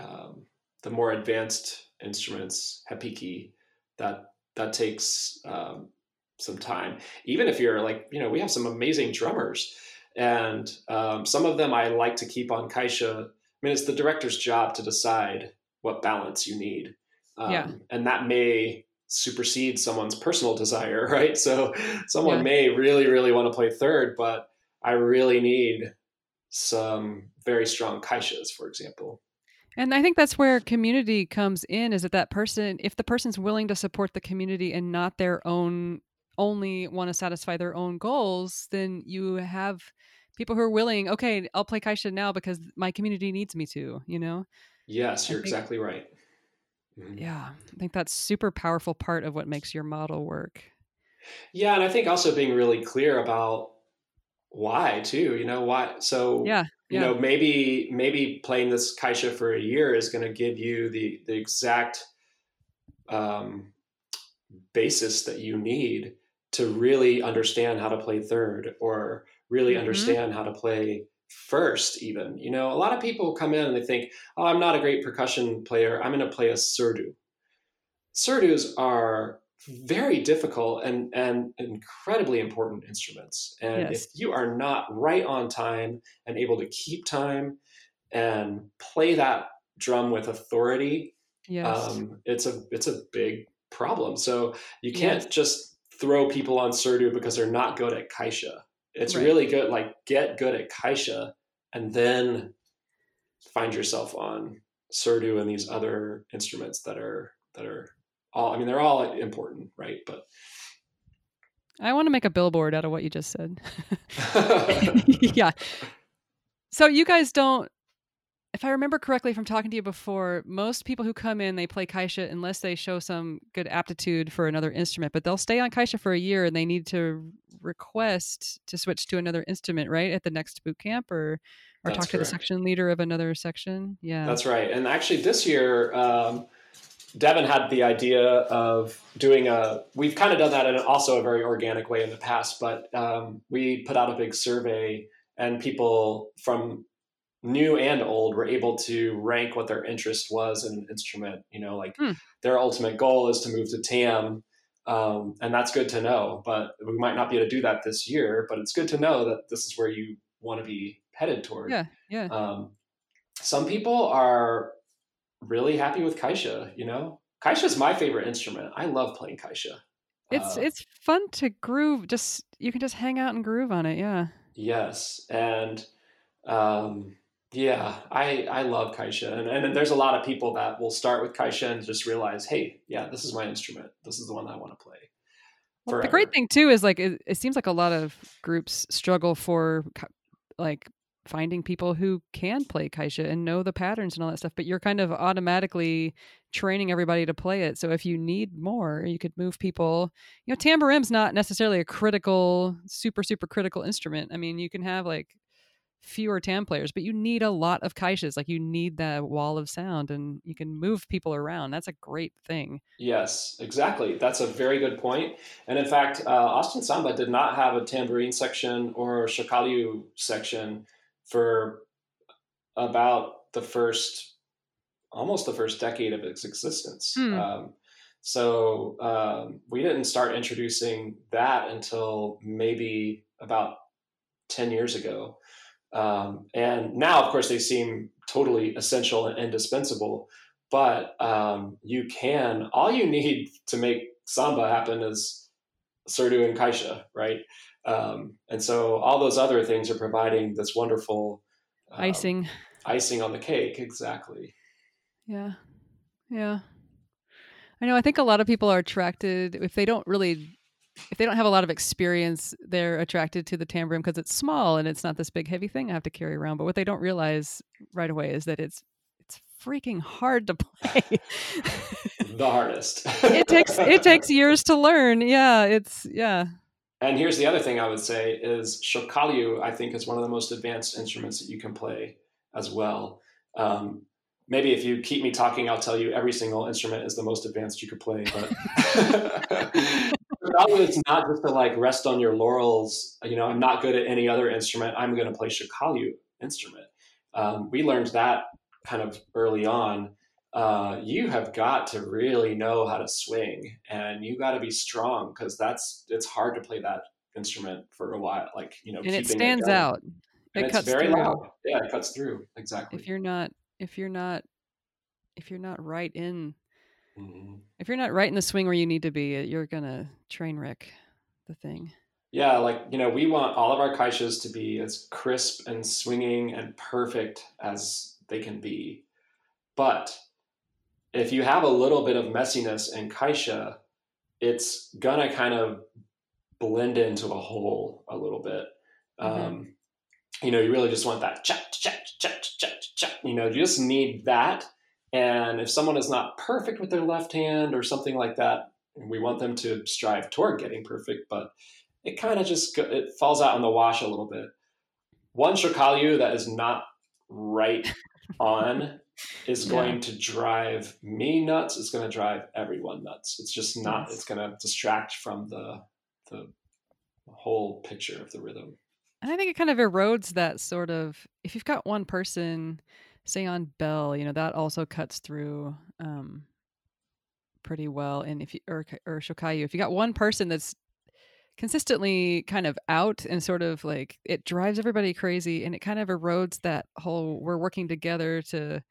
um, the more advanced instruments, Repique, that that takes um, some time. Even if you're like, you know, we have some amazing drummers, and um, some of them I like to keep on Caixa. I mean, it's the director's job to decide what balance you need, um, yeah. and that may supersede someone's personal desire, right? So someone yeah. may really, really want to play third, but I really need some very strong caixas, for example. And I think that's where community comes in is that that person, if the person's willing to support the community and not their own, only want to satisfy their own goals, then you have people who are willing, okay, I'll play Caixa now because my community needs me to, you know? Yes, you're think, exactly right. Mm-hmm. Yeah, I think that's super powerful part of what makes your model work. Yeah, and I think also being really clear about why too you know why so yeah, you know maybe maybe playing this caixa for a year is going to give you the the exact um, basis that you need to really understand how to play third or really mm-hmm. understand how to play first even you know a lot of people come in and they think oh i'm not a great percussion player i'm going to play a surdo surdos are very difficult and and incredibly important instruments and yes. if you are not right on time and able to keep time and play that drum with authority yes. um, it's a it's a big problem so you can't yes. just throw people on surdo because they're not good at caixa. It's right. really good like get good at caixa and then find yourself on surdo and these other instruments that are that are all i mean they're all important right? But i want to make a billboard out of what you just said. Yeah. So you guys don't if I remember correctly from talking to you before, most people who come in they play caixa unless they show some good aptitude for another instrument, but they'll stay on caixa for a year and they need to request to switch to another instrument, right? At the next boot camp or or That's talk to the section leader of another section. Yeah. That's right. And actually this year um, Devin had the idea of doing a. We've kind of done that in also a very organic way in the past, but um, we put out a big survey, and people from new and old were able to rank what their interest was in an instrument. You know, like hmm. their ultimate goal is to move to TAM, um, and that's good to know. But we might not be able to do that this year. But it's good to know that this is where you want to be headed toward. Yeah, yeah. Um, some people are really happy with Caixa. You know, Caixa is my favorite instrument. I love playing Caixa. It's uh, it's fun to groove. Just you can just hang out and groove on it. Yeah. Yes, and um, yeah, I I love Caixa, and, and there's a lot of people that will start with Caixa and just realize, hey, yeah, this is my instrument. This is the one I want to play. Well, the great thing too is like it, it seems like a lot of groups struggle for like finding people who can play Caixa and know the patterns and all that stuff. But you're kind of automatically training everybody to play it. So if you need more, you could move people. You know, tambourine's not necessarily a critical, super super critical instrument. I mean, you can have like fewer tam players, but you need a lot of caixas. Like you need that wall of sound and you can move people around. That's a great thing. Yes, exactly. That's a very good point. And in fact, uh, Austin Samba did not have a tambourine section or chocalho section for about the first, almost the first decade of its existence. Hmm. Um, so um, we didn't start introducing that until maybe about 10 years ago. Um, and now, of course, they seem totally essential and indispensable. But um, you can, all you need to make samba happen is Surdo and Caixa, right? Um, and so all those other things are providing this wonderful um, icing, icing on the cake. Exactly. Yeah. Yeah. I know. I think a lot of people are attracted if they don't really if they don't have a lot of experience, they're attracted to the tambourine because it's small and it's not this big heavy thing I have to carry around. But what they don't realize right away is that it's it's freaking hard to play. the hardest. it takes it takes years to learn. Yeah, it's yeah. And here's the other thing I would say is chocalho, I think, is one of the most advanced instruments that you can play as well. Um, maybe if you keep me talking, I'll tell you every single instrument is the most advanced you could play. But it's not just to like rest on your laurels. You know, I'm not good at any other instrument. I'm going to play chocalho instrument. Um, we learned that kind of early on. Uh, you have got to really know how to swing, and you got to be strong because that's it's hard to play that instrument for a while. Like you know, and it stands it out. It and cuts very through. loud. Yeah, it cuts through exactly. If you're not, if you're not, if you're not right in Mm-hmm. If you're not right in the swing where you need to be, you're gonna train wreck the thing. Yeah, like you know, we want all of our caixas to be as crisp and swinging and perfect as they can be. But if you have a little bit of messiness in caixa, it's gonna kind of blend into a whole a little bit. Mm-hmm. Um, you know, you really just want that chat, chat, chat, chat, chat. You know, you just need that and if someone is not perfect with their left hand or something like that, we want them to strive toward getting perfect, but it kind of just it falls out in the wash a little bit. One chocalho that is not right on is yeah. going to drive me nuts. It's going to drive everyone nuts. It's just not. Yes. It's going to distract from the the whole picture of the rhythm. And I think it kind of erodes that sort of. If you've got one person say on bell, you know, that also cuts through um, pretty well. And if you, or, or chocalho, if you got one person that's consistently kind of out and sort of like it drives everybody crazy and it kind of erodes that whole we're working together to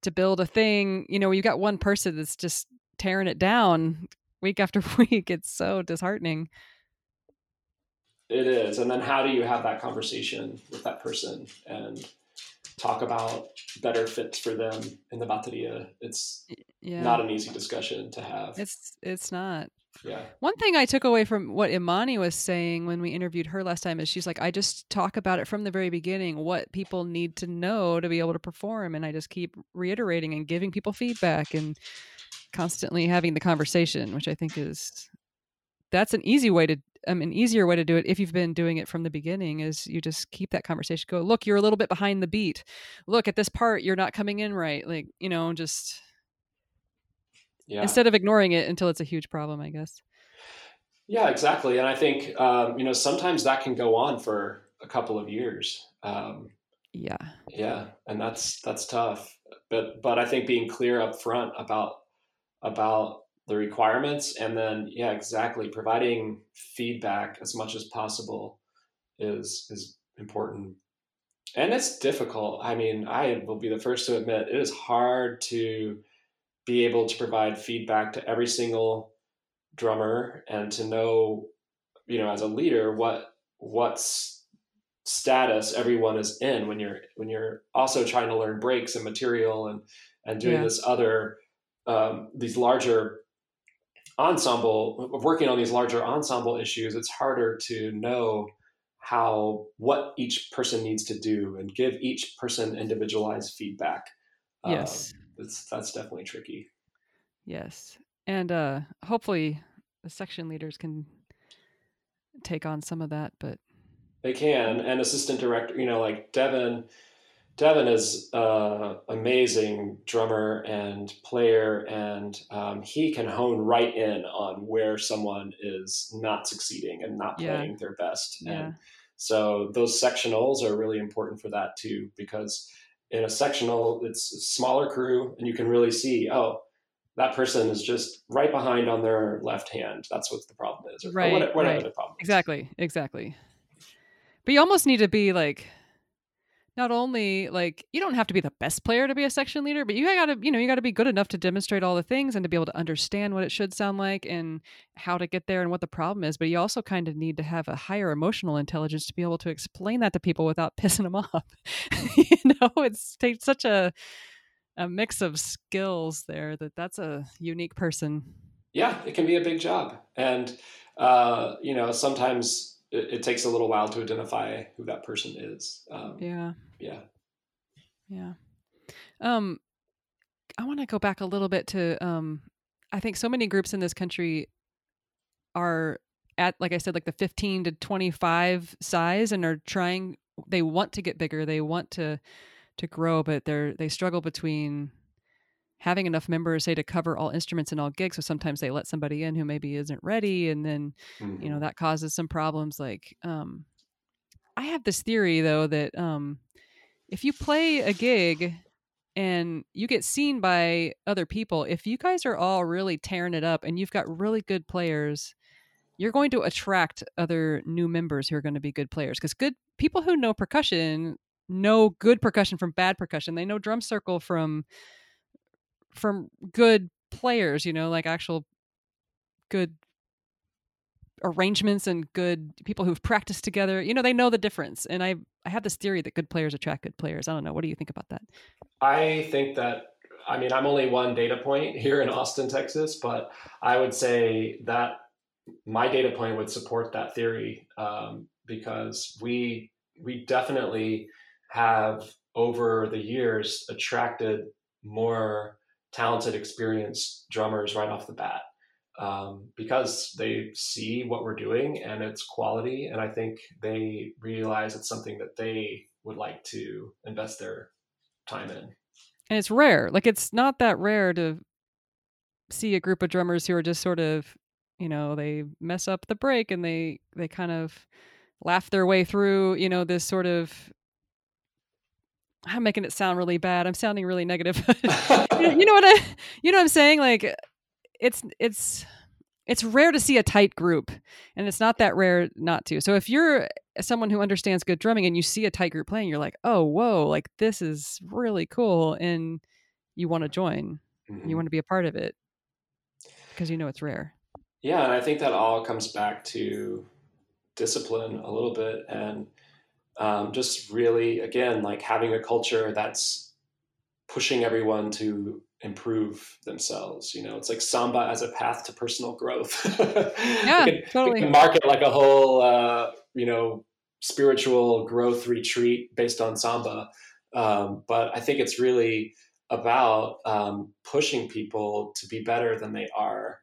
to build a thing you know you got one person that's just tearing it down week after week it's so disheartening it is and then how do you have that conversation with that person and talk about better fits for them in the bateria. It's yeah. not an easy discussion to have. It's it's not. Yeah. One thing I took away from what Imani was saying when we interviewed her last time is she's like, I just talk about it from the very beginning, what people need to know to be able to perform. And I just keep reiterating and giving people feedback and constantly having the conversation, which I think is that's an easy way to um, an easier way to do it if you've been doing it from the beginning is you just keep that conversation go look you're a little bit behind the beat. Look at this part you're not coming in right like you know just yeah. instead of ignoring it until it's a huge problem i guess. Yeah exactly and i think um, you know sometimes that can go on for a couple of years um, yeah. yeah and that's that's tough but but i think being clear up front about about the requirements and then yeah exactly providing feedback as much as possible is is important and it's difficult i mean i will be the first to admit it is hard to be able to provide feedback to every single drummer and to know you know as a leader what what's status everyone is in when you're when you're also trying to learn breaks and material and and doing yeah. this other um, these larger ensemble working on these larger ensemble issues it's harder to know how what each person needs to do and give each person individualized feedback. Yes. Uh, that's definitely tricky. Yes. And uh hopefully the section leaders can take on some of that but they can. And assistant director you know like devin Devin is an amazing drummer and player, and um, he can hone right in on where someone is not succeeding and not playing their best. Yeah. And so those sectionals are really important for that too, because in a sectional, it's a smaller crew, and you can really see, oh, that person is just right behind on their left hand. That's what the problem is, or, right, whatever, whatever right. the problem is. Exactly, exactly. But you almost need to be like not only like you don't have to be the best player to be a section leader, but you got to, you know, you got to be good enough to demonstrate all the things and to be able to understand what it should sound like and how to get there and what the problem is. But you also kind of need to have a higher emotional intelligence to be able to explain that to people without pissing them off. you know, it's takes such a a mix of skills there that that's a unique person. Yeah, it can be a big job, and uh, you know, sometimes it, it, takes a little while to identify who that person is. Um, yeah. Yeah. Yeah. Um, I want to go back a little bit to, um, I think so many groups in this country are at, like I said, like the 15 to 25 size and are trying, they want to get bigger. They want to, to grow, but they're, they struggle between having enough members say to cover all instruments and all gigs so sometimes they let somebody in who maybe isn't ready and then mm-hmm. you know mm-hmm. that causes some problems like um i have this theory though that um if you play a gig and you get seen by other people if you guys are all really tearing it up and you've got really good players you're going to attract other new members who are going to be good players because good people who know percussion know good percussion from bad percussion they know drum circle from from good players, you know, like actual good arrangements and good people who've practiced together. You know, they know the difference. And I I have this theory that good players attract good players. I don't know. What do you think about that? I think that I mean, I'm only one data point here in Austin, Texas, but I would say that my data point would support that theory um, because we we definitely have over the years attracted more talented, experienced drummers right off the bat um, because they see what we're doing and it's quality. And I think they realize it's something that they would like to invest their time in. And it's rare. Like, it's not that rare to see a group of drummers who are just sort of, you know, they mess up the break and they, they kind of laugh their way through, you know, this sort of I'm making it sound really bad. I'm sounding really negative. you know what I you know what I'm saying? Like it's it's it's rare to see a tight group and it's not that rare not to. So if you're someone who understands good drumming and you see a tight group playing, you're like, "Oh, whoa, like this is really cool." And you want to join. Mm-hmm. You want to be a part of it because you know it's rare. Yeah, and I think that all comes back to discipline a little bit and um, just really again like having a culture that's pushing everyone to improve themselves you know? It's like samba as a path to personal growth. Yeah we can, totally. we can market like a whole uh, you know spiritual growth retreat based on samba. Um, but i think it's really about um, pushing people to be better than they are.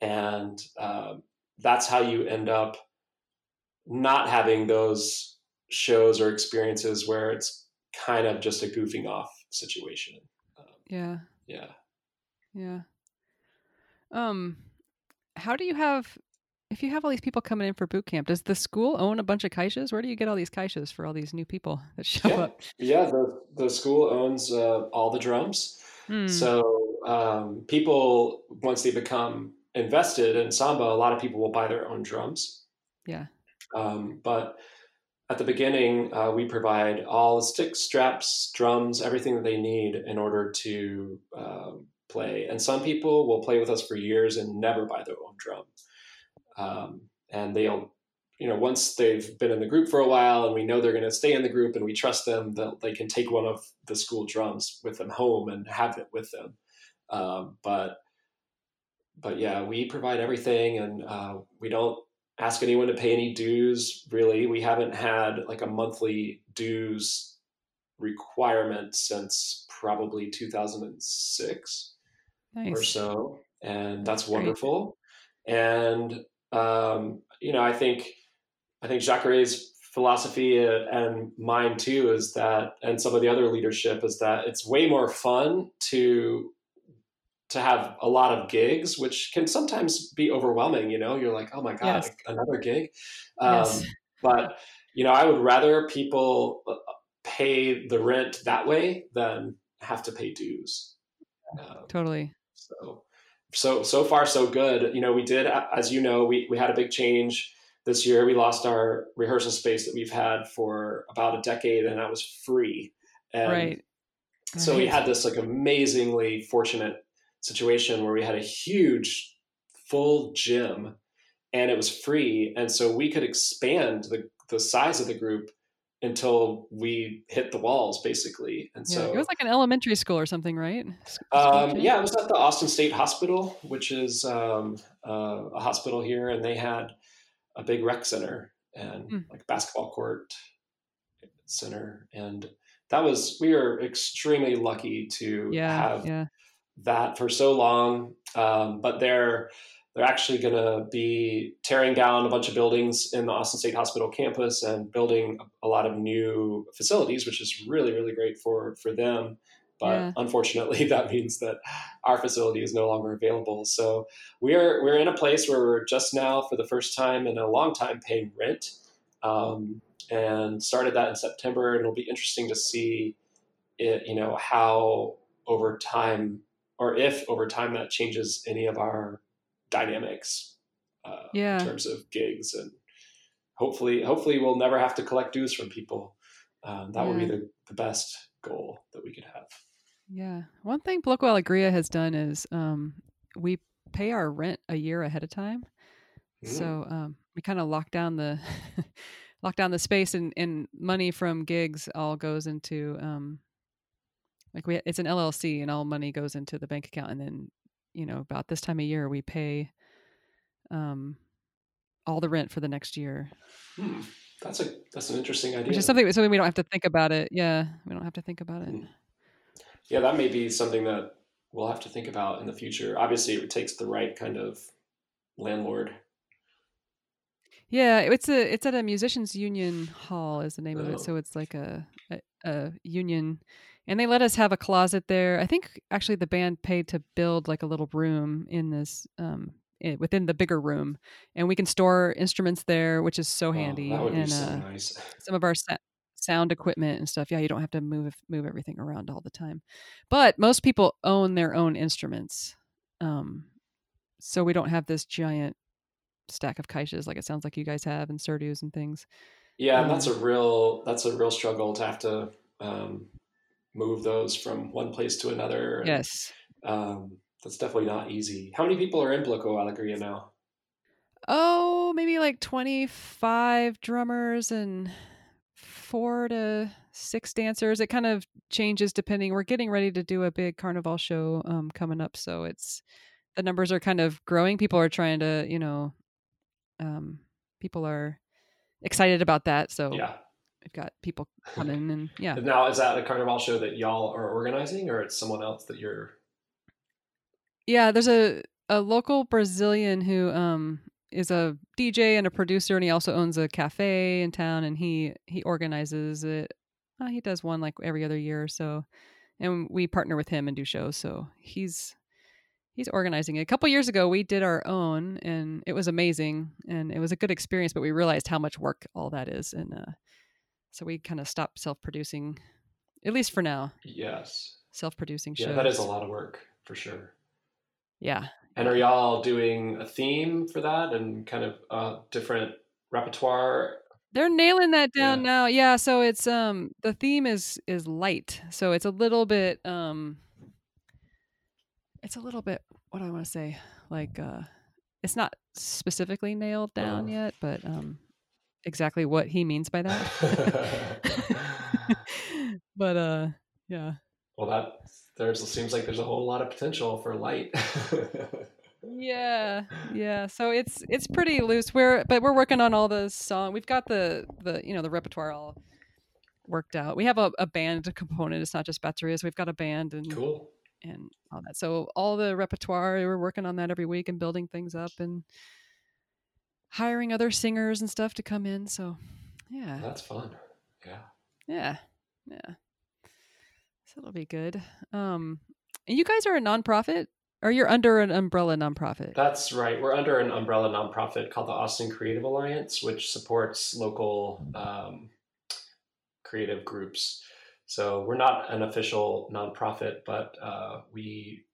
And um, that's how you end up not having those shows or experiences where it's kind of just a goofing off situation. Um, yeah. Yeah. Yeah. Um, how do you have if you have all these people coming in for boot camp? Does the school own a bunch of caixas? Where do you get all these caixas for all these new people that show yeah. up? Yeah, the the school owns uh, all the drums. Mm. So um, people once they become invested in samba, a lot of people will buy their own drums. Yeah. Um, but at the beginning, uh, we provide all the sticks, straps, drums, everything that they need in order to uh, play. And some people will play with us for years and never buy their own drum. Um, and they'll, you know, once they've been in the group for a while and we know they're going to stay in the group and we trust them, that they can take one of the school drums with them home and have it with them. Um, but but yeah, we provide everything, and uh, we don't ask anyone to pay any dues really. We haven't had like a monthly dues requirement since probably 2006 nice. or so and that's wonderful. And um, you know i think i think Jacaré's philosophy and mine too is that and some of the other leadership is that it's way more fun to to have a lot of gigs, which can sometimes be overwhelming. You know, you're like, oh my god, yes. another gig. Um, yes. But you know, I would rather people uh, pay the rent that way than have to pay dues. Um, totally. So, so so far so good. You know, we did, as you know, we we had a big change this year we lost our rehearsal space that we've had for about a decade, and that was free. And right. So right. we had this like amazingly fortunate situation where we had a huge full gym and it was free and so we could expand the the size of the group until we hit the walls basically and yeah, so it was like an elementary school or something right um, yeah it was at the austin state hospital which is um, uh, a hospital here and they had a big rec center and mm. like basketball court center and that was we were extremely lucky to yeah, have yeah. That for so long um, but they're they're actually going to be tearing down a bunch of buildings in the Austin State Hospital campus and building a lot of new facilities, which is really, really great for, for them. But yeah. unfortunately, that means that our facility is no longer available. So we're we're in a place where we're just now, for the first time in a long time, paying rent, um, and started that in September. And it'll be interesting to see it, you know, how over time, or if over time that changes any of our dynamics uh, yeah. in terms of gigs and hopefully hopefully we'll never have to collect dues from people um, that yeah. would be the, the best goal that we could have yeah one thing Bloco Alegria has done is um, we pay our rent a year ahead of time mm. so um, we kind of lock down the lock down the space and, and money from gigs all goes into um, like we it's an llc and all money goes into the bank account and then you know about this time of year we pay um all the rent for the next year hmm. that's a that's an interesting idea which is something something we don't have to think about it yeah we don't have to think about it hmm. yeah that may be something that we'll have to think about in the future obviously it takes the right kind of landlord yeah it's a it's at a musicians union hall is the name oh. of it oh. so it's like a, a, a union and they let us have a closet there. I think actually the band paid to build like a little room in this um, within the bigger room, and we can store instruments there, which is so handy. Oh, and so uh, nice. some of our sa- sound equipment and stuff. Yeah, you don't have to move move everything around all the time. But most people own their own instruments, um, so we don't have this giant stack of caixas like it sounds like you guys have and Surdos and things. Yeah, um, that's a real that's a real struggle to have to um, move those from one place to another. And, yes. Um, that's definitely not easy. How many people are in Bloco Alegria now? Oh, maybe like 25 drummers and four to six dancers. It kind of changes depending. We're getting ready to do a big carnival show um, coming up. So it's the numbers are kind of growing. People are trying to, you know, um, people are excited about that. So yeah we've got people coming and yeah. Now, is that a carnival show that y'all are organizing, or it's someone else that you're? Yeah, there's a a local Brazilian who um is a DJ and a producer, and he also owns a cafe in town, and he he organizes it. Uh, he does one like every other year or so, and we partner with him and do shows. So he's he's organizing it. A couple years ago, we did our own, and it was amazing, and it was a good experience. But we realized how much work all that is, and uh, so we kind of stopped self-producing, at least for now. Yes. Self-producing shows. Yeah, that is a lot of work for sure. Yeah. And are y'all doing a theme for that and kind of a different repertoire? They're nailing that down yeah. now. Yeah, so it's um the theme is is light. So it's a little bit um it's a little bit what do I want to say? Like uh it's not specifically nailed down uh, yet, but um exactly what he means by that. but uh yeah. Well that there's seems like there's a whole lot of potential for light. yeah. Yeah. So it's it's pretty loose. We're but we're working on all the song. We've got the the you know the repertoire all worked out. We have a, a band component. It's not just baterias. We've got a band and cool and all that. So all the repertoire, we're working on that every week and building things up and hiring other singers and stuff to come in. So, yeah. That's fun. Yeah. Yeah. Yeah. So it'll be good. Um, and you guys are a nonprofit or you're under an umbrella nonprofit? That's right. We're under an umbrella nonprofit called the Austin Creative Alliance, which supports local um, creative groups. So we're not an official nonprofit, but uh, we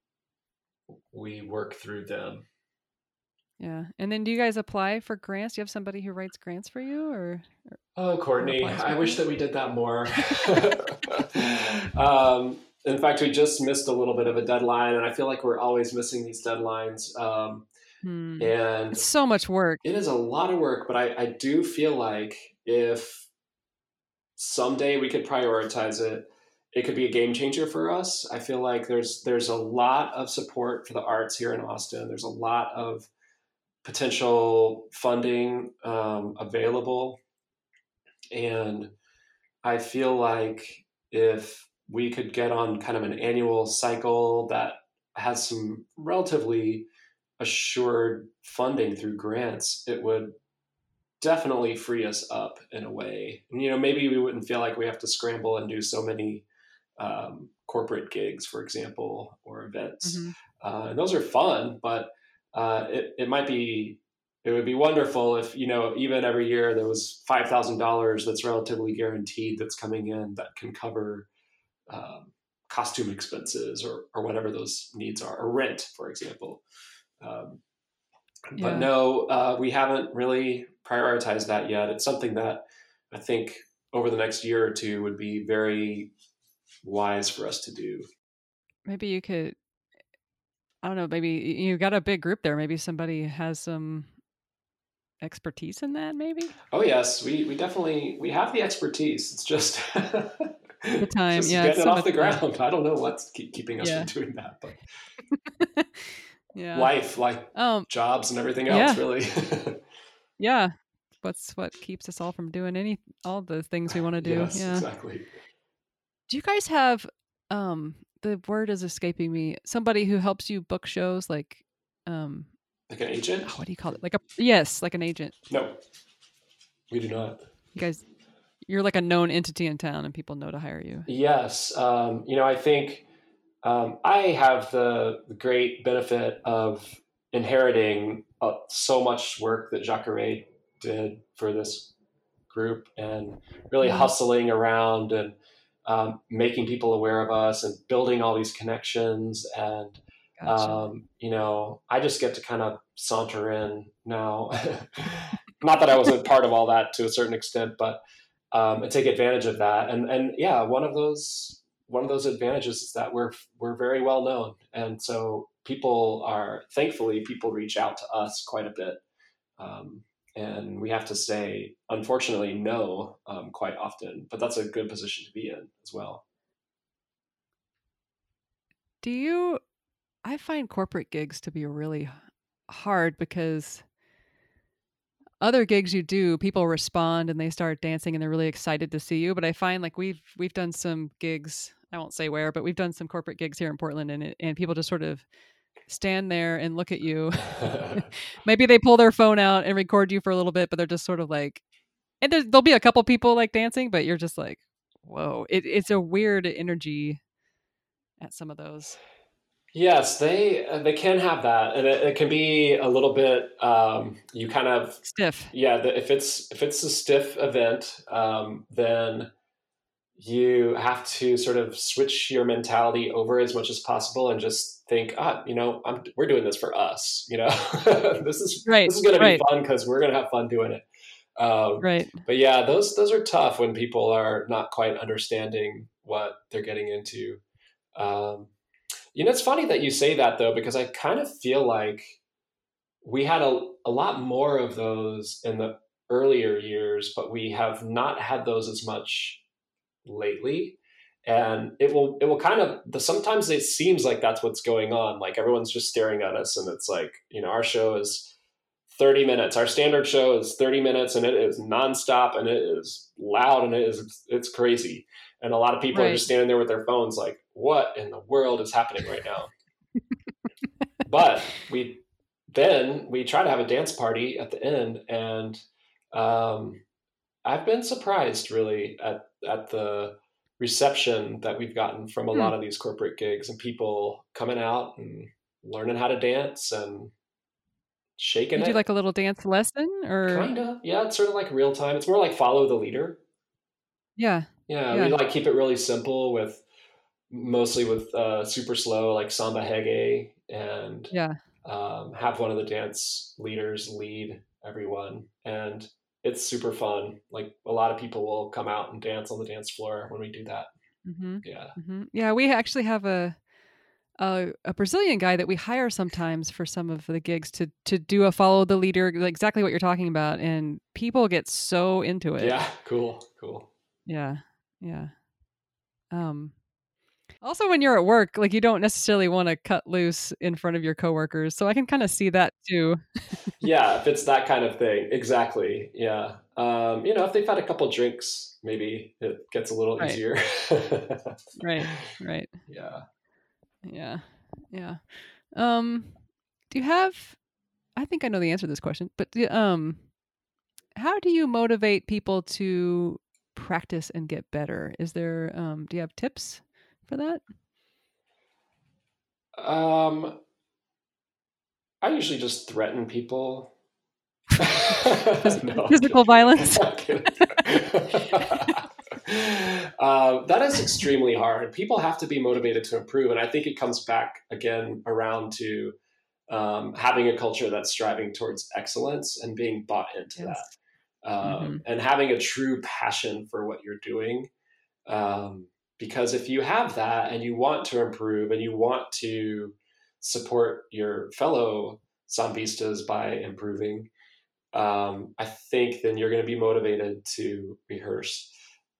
we work through them Yeah. And then do you guys apply for grants? Do you have somebody who writes grants for you or? Oh, Courtney, I wish that we did that more. um, in fact, we just missed a little bit of a deadline, and I feel like we're always missing these deadlines. Um, Hmm. and It's so much work. it is a lot of work, but I, I do feel like if someday we could prioritize it, it could be a game changer for us. I feel like there's there's a lot of support for the arts here in Austin. There's a lot of potential funding um, available, and I feel like if we could get on kind of an annual cycle that has some relatively assured funding through grants, it would definitely free us up in a way. And, you know, maybe we wouldn't feel like we have to scramble and do so many um, corporate gigs, for example, or events. Mhm. Uh, and those are fun, but uh, it, it might be, it would be wonderful if, you know, even every year there was $5,000 that's relatively guaranteed that's coming in that can cover um, costume expenses or, or whatever those needs are, or rent, for example. Um, Yeah. but no, uh, we haven't really prioritized that yet. It's something that I think over the next year or two would be very wise for us to do. Maybe you could. I don't know. Maybe you got a big group there. Maybe somebody has some expertise in that. Maybe Oh yes, we, we definitely we have the expertise. It's just The time, just yeah, it's it off the time. ground. I don't know what's keep, keeping us Yeah. from doing that, but yeah. life, like Um. jobs and everything else, Yeah. really. Yeah. What's what keeps us all from doing any all the things we want to do? yes, yeah. exactly. Do you guys have um the word is escaping me. Somebody who helps you book shows like um Like an agent? what do you call it? Like a yes, like an agent. No, we do not. You guys you're like a known entity in town and people know to hire you. Yes, um, you know, I think um, I have the, great benefit of inheriting uh, so much work that Jacaré did for this group, and really Mhm. hustling around and um, making people aware of us and building all these connections. And Gotcha. um, you know, I just get to kind of saunter in now. Not that I wasn't part of all that to a certain extent, but um, and take advantage of that. And and yeah, one of those one of those advantages is that we're we're very well known, and so people are thankfully people reach out to us quite a bit, um, and we have to say unfortunately no um, quite often, but that's a good position to be in as well. Do you I find corporate gigs to be really hard because other gigs you do, people respond and they start dancing and they're really excited to see you. But I find like we've we've done some gigs, I won't say where, but we've done some corporate gigs here in Portland and and people just sort of stand there and look at you. Maybe they pull their phone out and record you for a little bit, but they're just sort of like and there's, there'll be a couple people like dancing, but you're just like, whoa. It, it's a weird energy at some of those. Yes, they uh, they can have that, and it, it can be a little bit. Um, you kind of Stiff. yeah. The, if it's if it's a stiff event, um, then you have to sort of switch your mentality over as much as possible and just think, ah, you know, I'm, we're doing this for us. You know, this is Right, this is going to be fun because we're going to have fun doing it. Um, Right. but yeah, those those are tough when people are not quite understanding what they're getting into. Um, you know, it's funny that you say that though, because I kind of feel like we had a, a lot more of those in the earlier years, but we have not had those as much lately. And it will it will kind of the, sometimes it seems like that's what's going on. Like everyone's just staring at us, and it's like you know our show is 30 minutes. Our standard show is 30 minutes and it is nonstop and it is loud and it is it's crazy. And a lot of people are just standing there with their phones like, what in the world is happening right now? but we then we try to have a dance party at the end and um, I've been surprised really at at the reception that we've gotten from a Hmm. lot of these corporate gigs and people coming out and learning how to dance and shaking You it. do you like a little dance lesson or Kinda, yeah. It's sort of like real time. It's more like follow the leader. yeah. Yeah, Yeah. we like keep it really simple with mostly with uh, super slow like samba reggae and Yeah. um, have one of the dance leaders lead everyone, and it's super fun. Like a lot of people will come out and dance on the dance floor when we do that. Mm-hmm. Yeah. Mm-hmm. Yeah, we actually have a, a a Brazilian guy that we hire sometimes for some of the gigs to to do a follow the leader, exactly what you're talking about, and people get so into it. Yeah. Cool. Cool. Yeah. Yeah. Um also when you're at work, like you don't necessarily want to cut loose in front of your coworkers. So I can kind of see that too. yeah, if it's that kind of thing. Exactly. Yeah. Um, you know, if they've had a couple drinks, maybe it gets a little Right. easier. right. Right. Yeah. Yeah. Yeah. Um do you have I think I know the answer to this question, but um how do you motivate people to practice and get better? Is there um do you have tips for that? Um, I usually just threaten people. No, Physical violence? Um, that is extremely hard. People have to be motivated to improve, and I think it comes back again around to um, having a culture that's striving towards excellence and being bought into Yes. that, um, Mhm. and having a true passion for what you're doing. Um, because if you have that and you want to improve and you want to support your fellow Sambistas by improving, um, I think then you're going to be motivated to rehearse.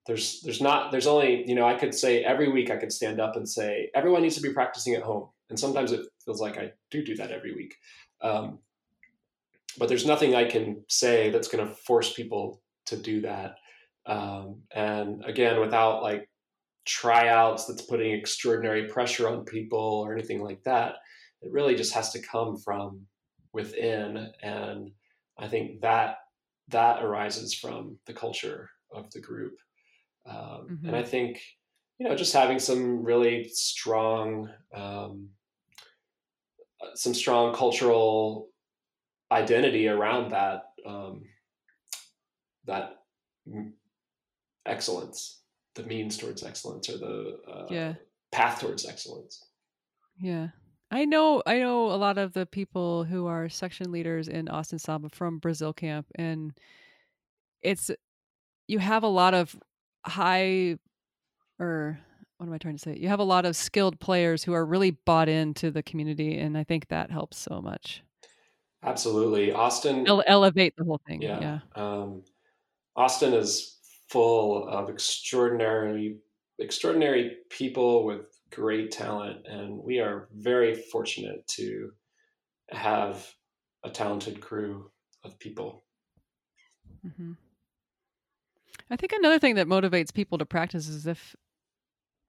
There's there's not there's only you know I could say every week I could stand up and say everyone needs to be practicing at home, and sometimes it feels like I do do that every week. Um, but there's nothing I can say that's going to force people to do that. Um, and again, without like tryouts that's putting extraordinary pressure on people or anything like that, it really just has to come from within. And I think that that arises from the culture of the group. Um, Mhm. And I think, you know, just having some really strong, um, some strong cultural identity around that, um, that excellence, the means towards excellence or the uh, Yeah. path towards excellence. Yeah. I know I know a lot of the people who are section leaders in Austin Samba from Brazil camp and it's you have a lot of high or what am I trying to say? You have a lot of skilled players who are really bought into the community and I think that helps so much. Absolutely. Austin Ele- elevate the whole thing. Yeah. Yeah. Um, Austin is full of extraordinary, extraordinary people with great talent, and we are very fortunate to have a talented crew of people. hmm I think another thing that motivates people to practice is if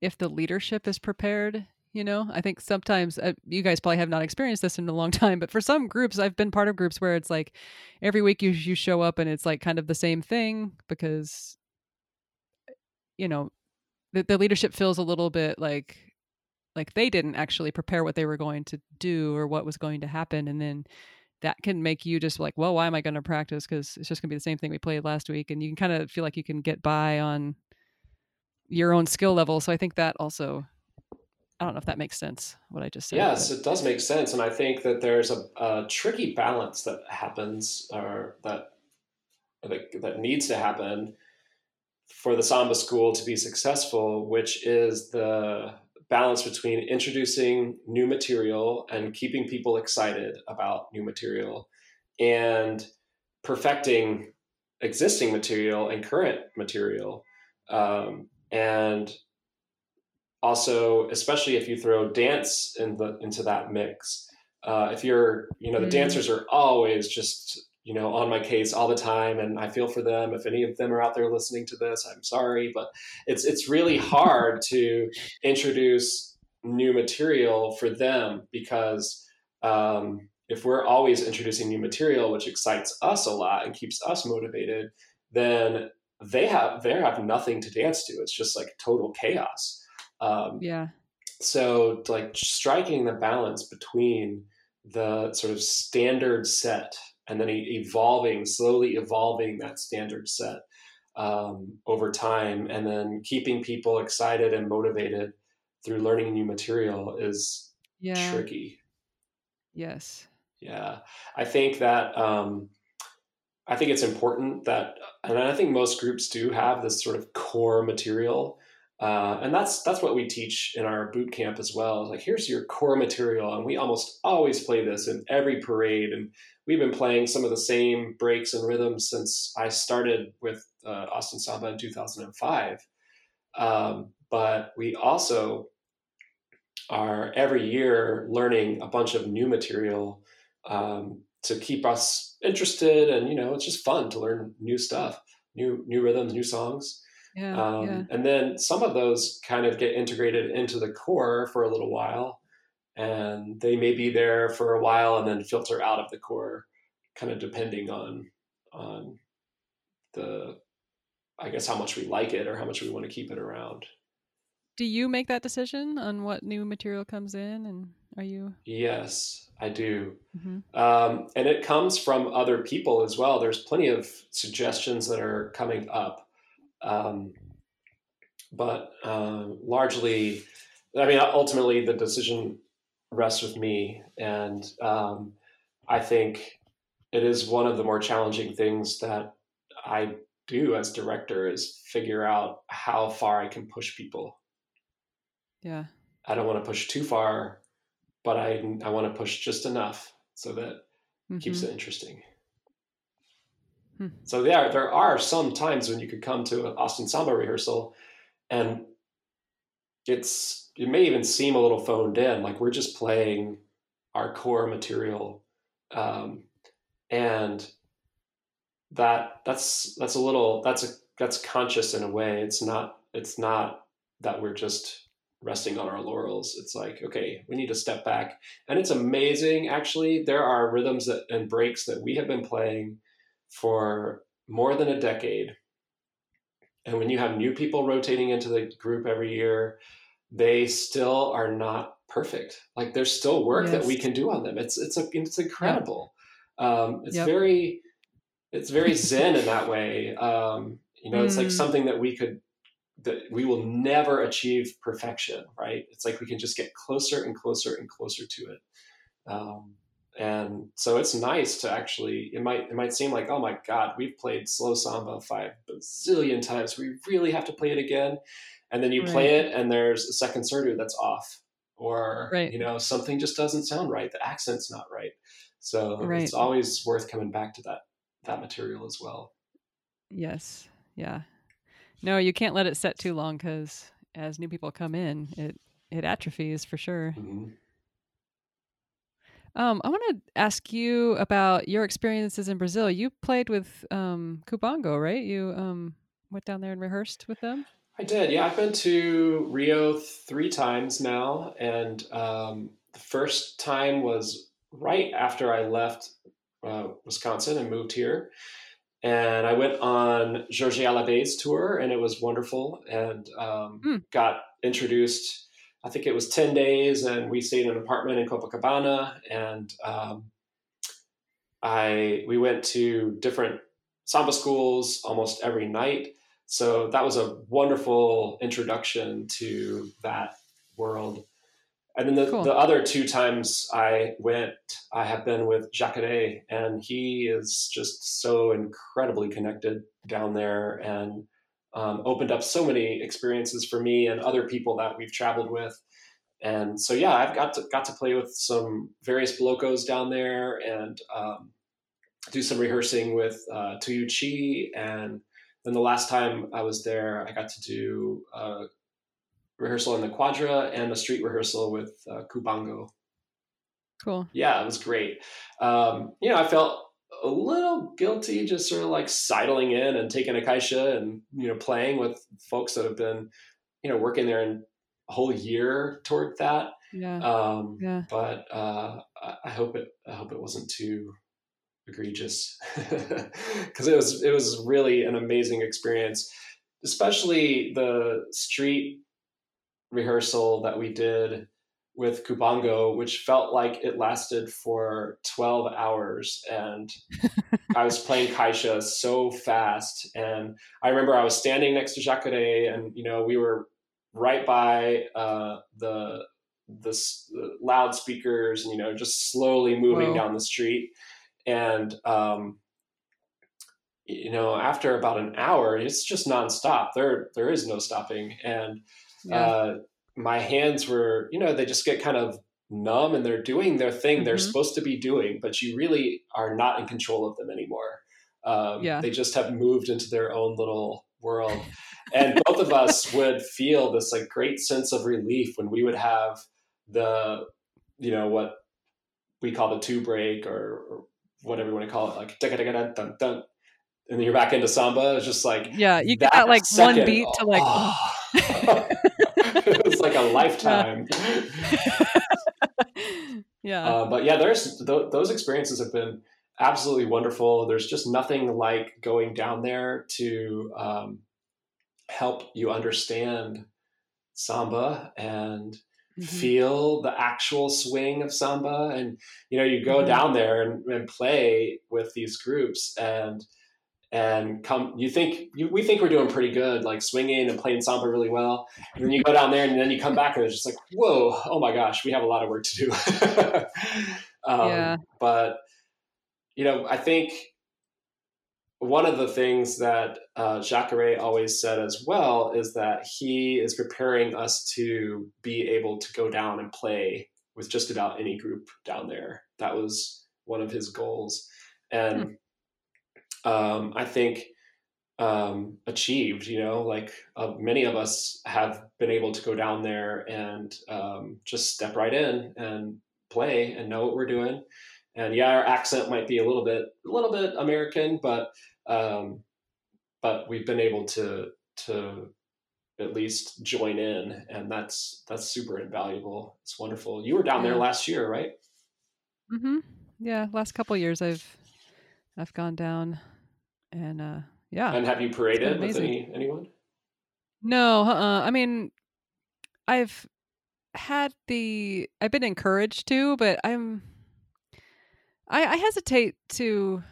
if the leadership is prepared. You know, I think sometimes uh, you guys probably have not experienced this in a long time, but for some groups, I've been part of groups where it's like every week you you show up and it's like kind of the same thing because you know the, the leadership feels a little bit like like they didn't actually prepare what they were going to do or what was going to happen and then that can make you just like well why am i going to practice? Because it's just going to be the same thing we played last week and you can kind of feel like you can get by on your own skill level so i think that also i don't know if that makes sense what i just said Yes, but- it does make sense, and I think that there's a, a tricky balance that happens, or that, that that needs to happen for the samba school to be successful, which is the balance between introducing new material and keeping people excited about new material, and perfecting existing material and current material, um, and also especially if you throw dance in the into that mix uh, if you're you know the Mm. dancers are always just you know on my case all the time and i feel for them. If any of them are out there listening to this i'm sorry but it's it's really hard to introduce new material for them because um, if we're always introducing new material which excites us a lot and keeps us motivated then they have they have nothing to dance to. It's just like total chaos. Um, yeah. so like striking the balance between the sort of standard set and then evolving slowly evolving that standard set um, over time. And then keeping people excited and motivated through learning new material is yeah. tricky. Yes. Yeah, I think that um, I think it's important that, and I think most groups do have this sort of core material, uh, and that's that's what we teach in our boot camp as well. Like, here's your core material, and we almost always play this in every parade, and we've been playing some of the same breaks and rhythms since I started with uh, Austin Samba in 2005. Um, but we also are every year learning a bunch of new material um, to keep us interested, and you know, it's just fun to learn new stuff, new new rhythms, new songs. Yeah, Um, yeah. And then some of those kind of get integrated into the core for a little while, and they may be there for a while and then filter out of the core, kind of depending on on the, I guess, how much we like it or how much we want to keep it around. Do you make that decision on what new material comes in, and are you? Yes, I do. Mhm. Um, and it comes from other people as well. There's plenty of suggestions that are coming up. Um, but uh, largely, I mean, ultimately, the decision rests with me. And um, I think it is one of the more challenging things that I do as director is figure out how far I can push people. Yeah. I don't want to push too far, but I, I want to push just enough so that keeps Mhm. it interesting. Hmm. So there, there are some times when you could come to an Austin Samba rehearsal, and it's it may even seem a little phoned in, like we're just playing our core material, um, and that that's that's a little that's a that's conscious in a way. It's not it's not that we're just resting on our laurels. It's like okay, we need to step back and it's amazing actually there are rhythms that, and breaks that we have been playing for more than a decade. And when you have new people rotating into the group every year they still are not perfect. Like there's still work that we can do on them. It's it's a, it's incredible. Um, it's Yep. very it's very zen in that way. Um, you know it's like Mm. something that we could that we will never achieve perfection right? It's like we can just get closer and closer and closer to it. Um, and so it's nice to actually it might it might seem like oh my god we've played slow samba five bazillion times we really have to play it again and then you play it and there's a second surdo that's off or Right. you know something just doesn't sound right the accent's not right so Right. it's always worth coming back to that that material as well Yes. Yeah. No, you can't let it set too long because as new people come in, it it atrophies for sure. Mhm. Um, I want to ask you about your experiences in Brazil. You played with um, Cubango, right? You um, went down there and rehearsed with them. I did. Yeah, I've been to Rio three times now, and um, the first time was right after I left uh, Wisconsin and moved here. And I went on Jorge Alabê's tour, and it was wonderful. And um, Hmm. got introduced. I think it was ten days, and we stayed in an apartment in Copacabana. And um, I we went to different samba schools almost every night. So that was a wonderful introduction to that world. And then the, Cool. the other two times I went, I have been with Jacaré, and he is just so incredibly connected down there and um, opened up so many experiences for me and other people that we've traveled with. And so, yeah, I've got to got to play with some various blocos down there and um, do some rehearsing with uh, Tuiuti and then the last time I was there, I got to do a rehearsal in the quadra and a street rehearsal with uh, Cubango. Cool. Yeah, it was great. Um, you know, I felt a little guilty just sort of like sidling in and taking a caixa and, you know, playing with folks that have been, you know, working there in a whole year toward that. Yeah. Um, yeah. but uh, I- I hope it I hope it wasn't too egregious because it was it was really an amazing experience, especially the street rehearsal that we did with Cubango, which felt like it lasted for 12 hours. And I was playing Caixa so fast. And I remember I was standing next to Jacaré and, you know, we were right by uh, the, the, the loudspeakers and you know just slowly moving Whoa. down the street and um, you know after about an hour it's just nonstop there there is no stopping and Yeah. uh, my hands were you know they just get kind of numb and they're doing their thing they're Mhm. supposed to be doing but you really are not in control of them anymore um, Yeah. they just have moved into their own little world and both of us would feel this like great sense of relief when we would have the you know what we call the two break or, or whatever you want to call it like dun, dun, and then you're back into samba it's just like yeah, you got like one beat to like. oh. like a lifetime yeah. uh, but yeah there's th- those experiences have been absolutely wonderful there's just nothing like going down there to um, help you understand samba and Mhm. feel the actual swing of samba and you know you go Mhm. down there and, and play with these groups and and come you think you, we think we're doing pretty good like swinging and playing samba really well and then you go down there and then you come back and it's just like whoa oh my gosh we have a lot of work to do um, Yeah. but you know i think one of the things that uh, Jacaré always said as well is that he is preparing us to be able to go down and play with just about any group down there. That was one of his goals, and um, I think um, achieved. You know, like uh, many of us have been able to go down there and um, just step right in and play and know what we're doing. And yeah, our accent might be a little bit, a little bit American, but um, but we've been able to to at least join in, and that's that's super invaluable. It's wonderful. You were down there last year, right? Mm-hmm. Yeah. Last couple years, I've I've gone down, and uh, yeah. And have you paraded with any anyone? No, uh, I mean, I've had the I've been encouraged to, but I'm I, I hesitate to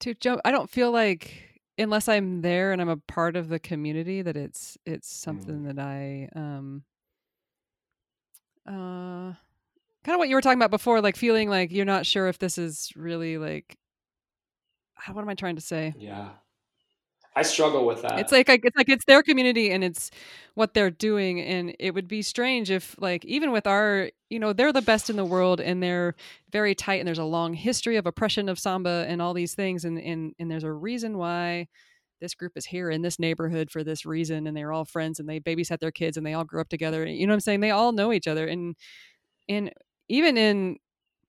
to jump. I don't feel like unless I'm there and I'm a part of the community that it's it's something that I um uh kind of what you were talking about before, like feeling like you're not sure if this is really like what am I trying to say? Yeah, I struggle with that. It's like, it's like it's their community and it's what they're doing, and it would be strange if like even with our you know they're the best in the world and they're very tight and there's a long history of oppression of samba and all these things and and and there's a reason why this group is here in this neighborhood for this reason and they're all friends and they babysat their kids and they all grew up together you know what i'm saying they all know each other and and even in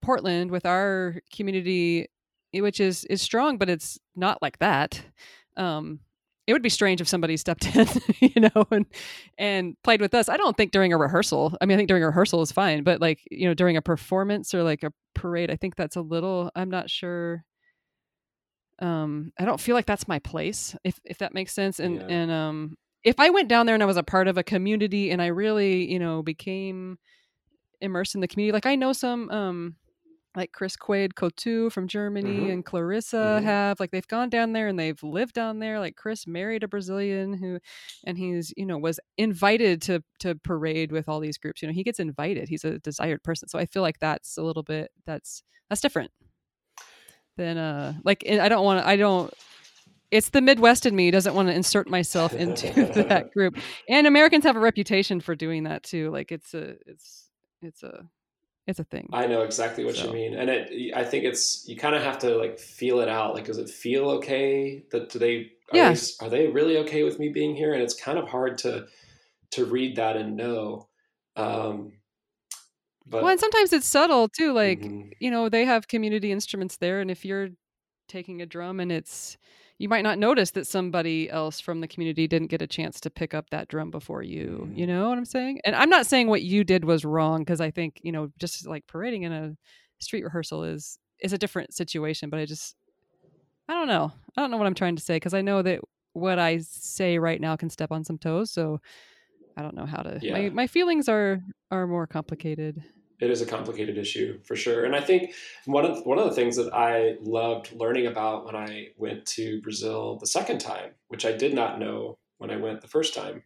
portland with our community which is is strong but it's not like that um it would be strange if somebody stepped in you know and and played with us i don't think during a rehearsal i mean i think during a rehearsal is fine but like you know during a performance or like a parade i think that's a little i'm not sure um i don't feel like that's my place if if that makes sense and Yeah. and um if i went down there and i was a part of a community and i really you know became immersed in the community like i know some um like Chris Quaid Cotu from Germany Mhm. and Clarissa Mhm. have like they've gone down there and they've lived down there like Chris married a Brazilian who and he's you know was invited to to parade with all these groups you know he gets invited he's a desired person so I feel like that's a little bit that's that's different than uh like I don't want to I don't it's the Midwest in me doesn't want to insert myself into that group and Americans have a reputation for doing that too like it's a it's it's a it's a thing I know exactly what So- you mean, and it. I think it's you kind of have to like feel it out. Like, does it feel okay? That do they? Are Yeah. They, are they really okay with me being here? And it's kind of hard to to read that and know. Um, but well and sometimes it's subtle too like Mhm. you know they have community instruments there and if you're taking a drum and it's you might not notice that somebody else from the community didn't get a chance to pick up that drum before you you Mhm. know what i'm saying and i'm not saying what you did was wrong because i think you know just like parading in a street rehearsal is is a different situation but i just i don't know i don't know what i'm trying to say because i know that what i say right now can step on some toes so i don't know how to my, Yeah. my feelings are are more complicated it is a complicated issue for sure. And I think one of one of the things that I loved learning about when I went to Brazil the second time, which I did not know when I went the first time.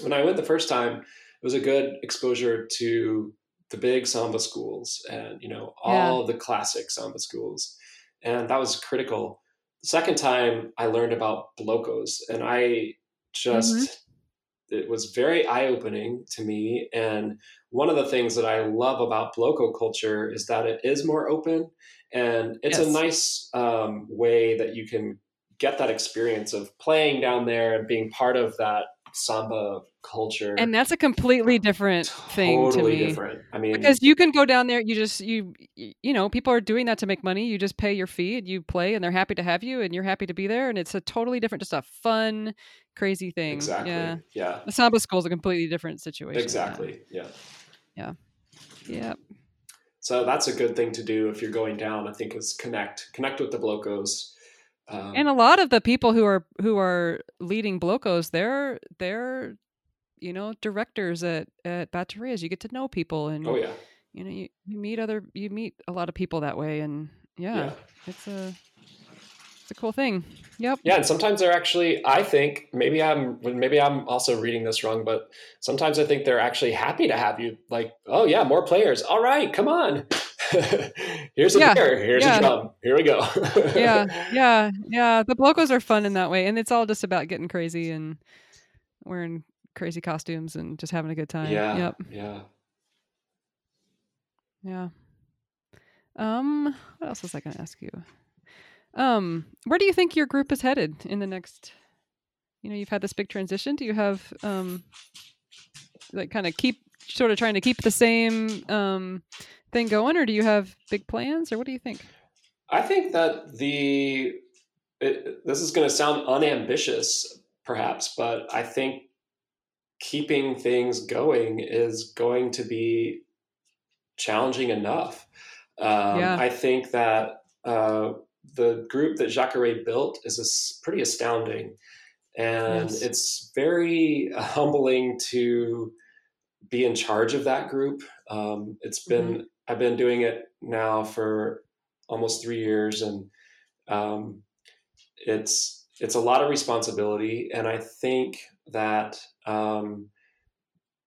When I went the first time, it was a good exposure to the big samba schools and you know all yeah. the classic samba schools, and that was critical. The second time I learned about blocos, and I just mm-hmm. It was very eye opening to me. And one of the things that I love about bloco culture is that it is more open, and it's yes. a nice um, way that you can get that experience of playing down there and being part of that samba culture. And that's a completely different thing totally to me. different. I mean, because you can go down there, you just you you know people are doing that to make money. You just pay your fee and you play, and they're happy to have you, and you're happy to be there, and it's a totally different, just a fun, crazy thing. Exactly. Yeah. Yeah. The samba school is a completely different situation. Exactly. Yeah. Yeah. Yeah. So that's a good thing to do if you're going down. I think is connect, connect with the blocos um, and a lot of the people who are who are leading blocos, they're they're you know directors at at baterias. You get to know people, and oh yeah, you know you, you meet other you meet a lot of people that way, and yeah, yeah. it's a it's a cool thing. Yep. Yeah, and sometimes they're actually. I think maybe I'm maybe I'm also reading this wrong, but sometimes I think they're actually happy to have you. Like, oh yeah, more players. All right, come on. here's a yeah, beer. Here's yeah. a drum. Here we go. yeah, yeah, yeah. The blocos are fun in that way, and it's all just about getting crazy and wearing crazy costumes and just having a good time. Yeah. Yep. Yeah. Yeah. Um. What else was I going to ask you? Um. Where do you think your group is headed in the next? You know, you've had this big transition. Do you have um, like kind of keep sort of trying to keep the same um thing going, or do you have big plans, or what do you think? I think that the it, this is going to sound unambitious, perhaps, but I think keeping things going is going to be challenging enough. Um, yeah. I think that uh, the group that Jacaré built is pretty astounding. And yes. it's very humbling to be in charge of that group. Um, it's been mm-hmm. I've been doing it now for almost three years, and um, it's it's a lot of responsibility. And I think that um,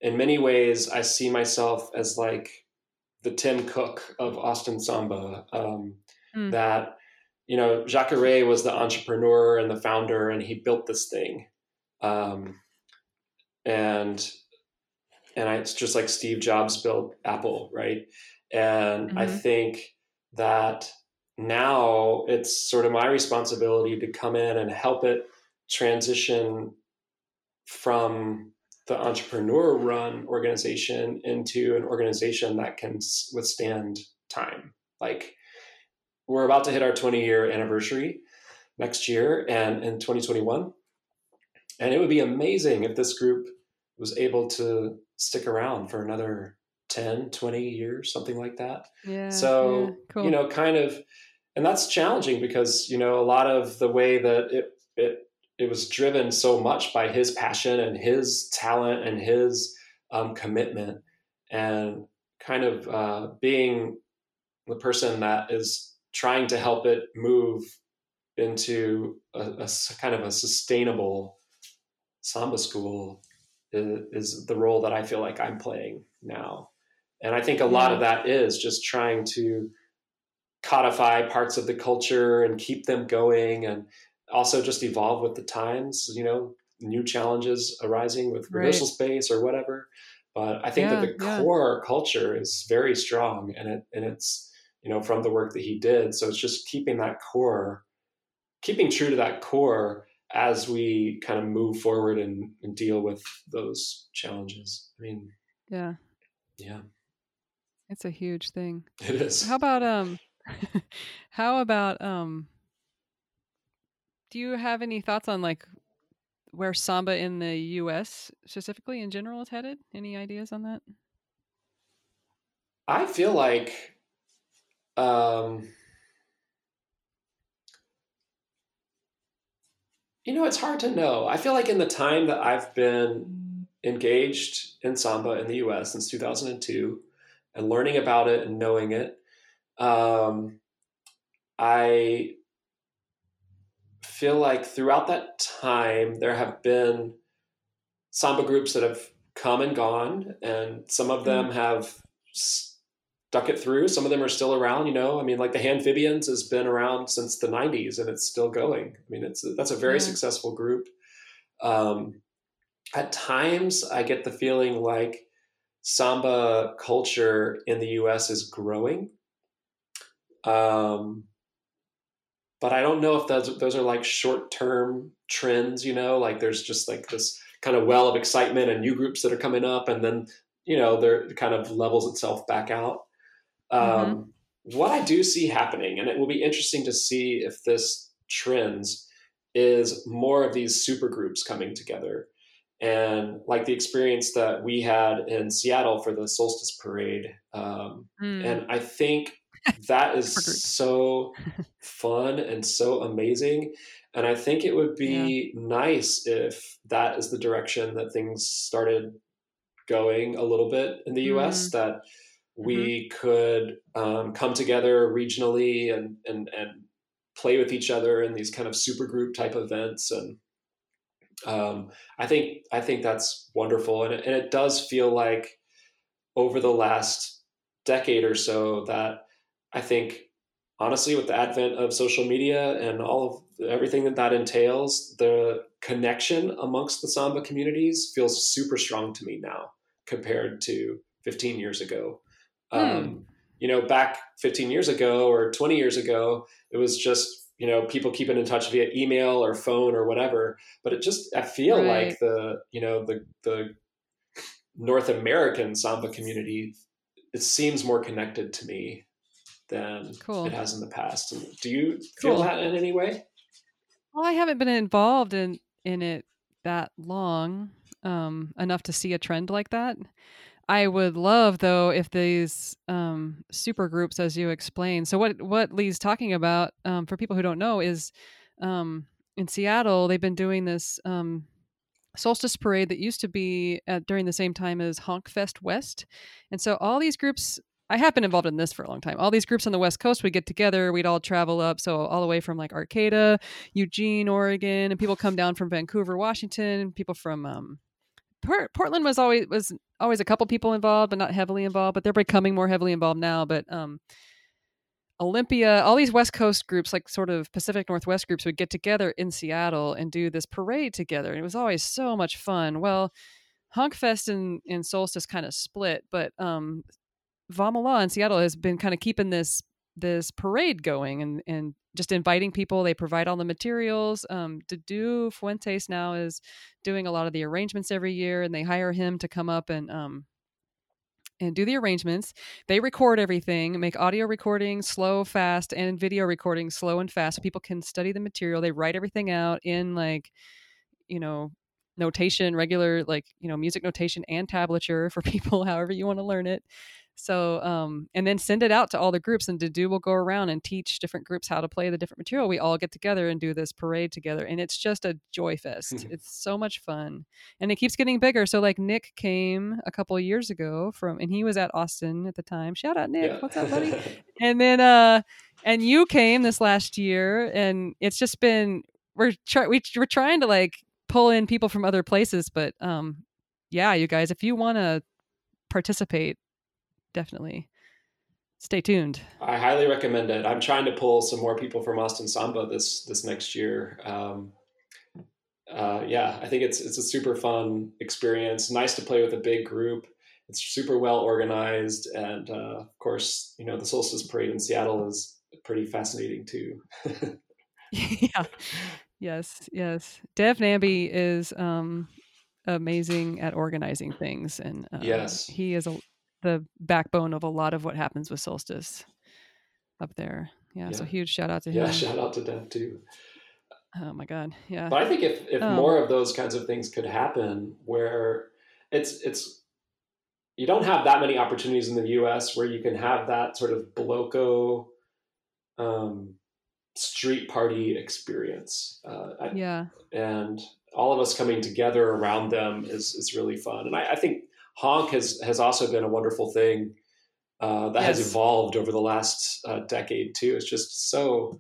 in many ways, I see myself as like the Tim Cook of Austin Samba. Um, mm. That you know, Jacaré was the entrepreneur and the founder, and he built this thing. Um, and and I, it's just like Steve Jobs built Apple, right? And mm-hmm. I think that now it's sort of my responsibility to come in and help it transition from the entrepreneur run organization into an organization that can withstand time. Like we're about to hit our 20 year anniversary next year and in 2021. And it would be amazing if this group was able to stick around for another 10 20 years something like that yeah so yeah, cool. you know kind of and that's challenging because you know a lot of the way that it it it was driven so much by his passion and his talent and his um, commitment and kind of uh, being the person that is trying to help it move into a, a kind of a sustainable samba school is, is, the role that I feel like I'm playing now. And I think a lot of mm-hmm. that is just trying to codify parts of the culture and keep them going and also just evolve with the times, you know, new challenges arising with rehearsal right. space or whatever. But I think yeah, that the yeah. core culture is very strong and it and it's, you know, from the work that he did. So it's just keeping that core, keeping true to that core as we kind of move forward and, and deal with those challenges. I mean, yeah. Yeah. It's a huge thing. It is. How about um how about um do you have any thoughts on like where samba in the US specifically in general is headed? Any ideas on that? I feel like um you know, it's hard to know. I feel like in the time that I've been engaged in samba in the US since 2002, and learning about it and knowing it. Um, I feel like throughout that time, there have been samba groups that have come and gone, and some of them mm-hmm. have stuck it through. Some of them are still around. You know, I mean, like the Handphibians has been around since the '90s and it's still going. I mean, it's that's a very yeah. successful group. Um, at times, I get the feeling like samba culture in the U.S. is growing. Um, but I don't know if those those are like short term trends. You know, like there's just like this kind of well of excitement and new groups that are coming up, and then you know there kind of levels itself back out. Mm-hmm. Um, what I do see happening, and it will be interesting to see if this trends, is more of these super groups coming together. And like the experience that we had in Seattle for the solstice parade. Um, mm. And I think that is so fun and so amazing. And I think it would be yeah. nice if that is the direction that things started going a little bit in the US, mm. that we mm-hmm. could um, come together regionally and, and, and play with each other in these kind of super group type events. And um, I think, I think that's wonderful. And it, and it does feel like over the last decade or so that I think honestly, with the advent of social media and all of everything that that entails, the connection amongst the Samba communities feels super strong to me now compared to 15 years ago. Hmm. Um, you know, back 15 years ago or 20 years ago, it was just, you know, people keeping in touch via email or phone or whatever. But it just, I feel right. like the, you know, the, the North American Samba community, it seems more connected to me than cool. it has in the past. Do you feel cool. that in any way? Well, I haven't been involved in in it that long um, enough to see a trend like that. I would love though if these um, super groups, as you explained. So what what Lee's talking about um, for people who don't know is um, in Seattle they've been doing this um, solstice parade that used to be at, during the same time as Honk Fest West, and so all these groups I have been involved in this for a long time. All these groups on the West Coast would get together. We'd all travel up, so all the way from like Arcata, Eugene, Oregon, and people come down from Vancouver, Washington. People from Portland was always was always a couple people involved, but not heavily involved. But they're becoming more heavily involved now. But um, Olympia, all these West Coast groups, like sort of Pacific Northwest groups, would get together in Seattle and do this parade together, and it was always so much fun. Well. Honkfest and, and Solstice kind of split, but um, Va Mala in Seattle has been kind of keeping this this parade going and and just inviting people. They provide all the materials. Um, Dudu Fuentes now is doing a lot of the arrangements every year, and they hire him to come up and um, and do the arrangements. They record everything, make audio recordings slow, fast, and video recordings slow and fast, so people can study the material. They write everything out in like, you know, notation, regular like you know music notation and tablature for people, however you want to learn it. So, um, and then send it out to all the groups, and Dudu will go around and teach different groups how to play the different material. We all get together and do this parade together, and it's just a joy fest. it's so much fun, and it keeps getting bigger. So, like Nick came a couple years ago from, and he was at Austin at the time. Shout out Nick, yeah. what's up, buddy? and then, uh, and you came this last year, and it's just been we're try- we, we're trying to like pull in people from other places, but um, yeah, you guys, if you want to participate definitely stay tuned. I highly recommend it. I'm trying to pull some more people from Austin Samba this this next year. Um, uh, yeah, I think it's it's a super fun experience. Nice to play with a big group. It's super well organized, and uh, of course, you know the Solstice Parade in Seattle is pretty fascinating too. yeah. Yes. Yes. Dev Nambi is um, amazing at organizing things, and uh, yes, he is a the backbone of a lot of what happens with Solstice up there. Yeah, yeah. so huge shout out to him. Yeah, shout out to them too. Oh my god, yeah. But I think if if um, more of those kinds of things could happen, where it's it's you don't have that many opportunities in the U.S. where you can have that sort of bloco um, street party experience. Uh, yeah, and all of us coming together around them is is really fun. And I, I think honk has has also been a wonderful thing uh, that yes. has evolved over the last uh, decade too. It's just so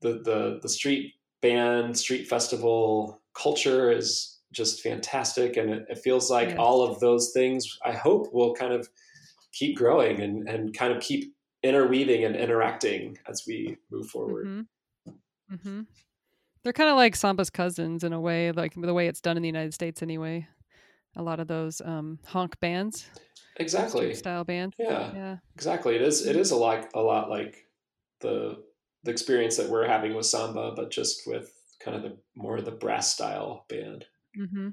the the the street band street festival culture is just fantastic, and it, it feels like all of those things. I hope will kind of keep growing and and kind of keep interweaving and interacting as we move forward. Mm-hmm. Mm-hmm. They're kind of like samba's cousins in a way, like the way it's done in the United States, anyway. A lot of those um, honk bands, exactly style bands. Yeah, yeah, exactly. It is. It is a lot. A lot like the the experience that we're having with samba, but just with kind of the more the brass style band. Mm-hmm.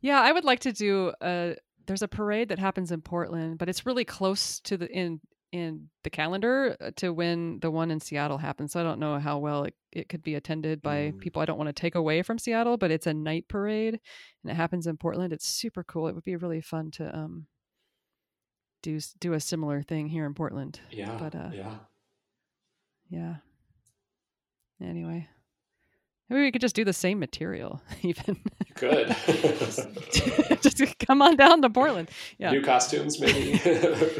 Yeah, I would like to do a. There's a parade that happens in Portland, but it's really close to the in in the calendar uh, to when the one in Seattle happens. So I don't know how well it, it could be attended by mm. people I don't want to take away from Seattle, but it's a night parade and it happens in Portland. It's super cool. It would be really fun to um do do a similar thing here in Portland. Yeah. But uh yeah. Yeah. Anyway. Maybe we could just do the same material, even. Good. just come on down to Portland. Yeah. New costumes, maybe.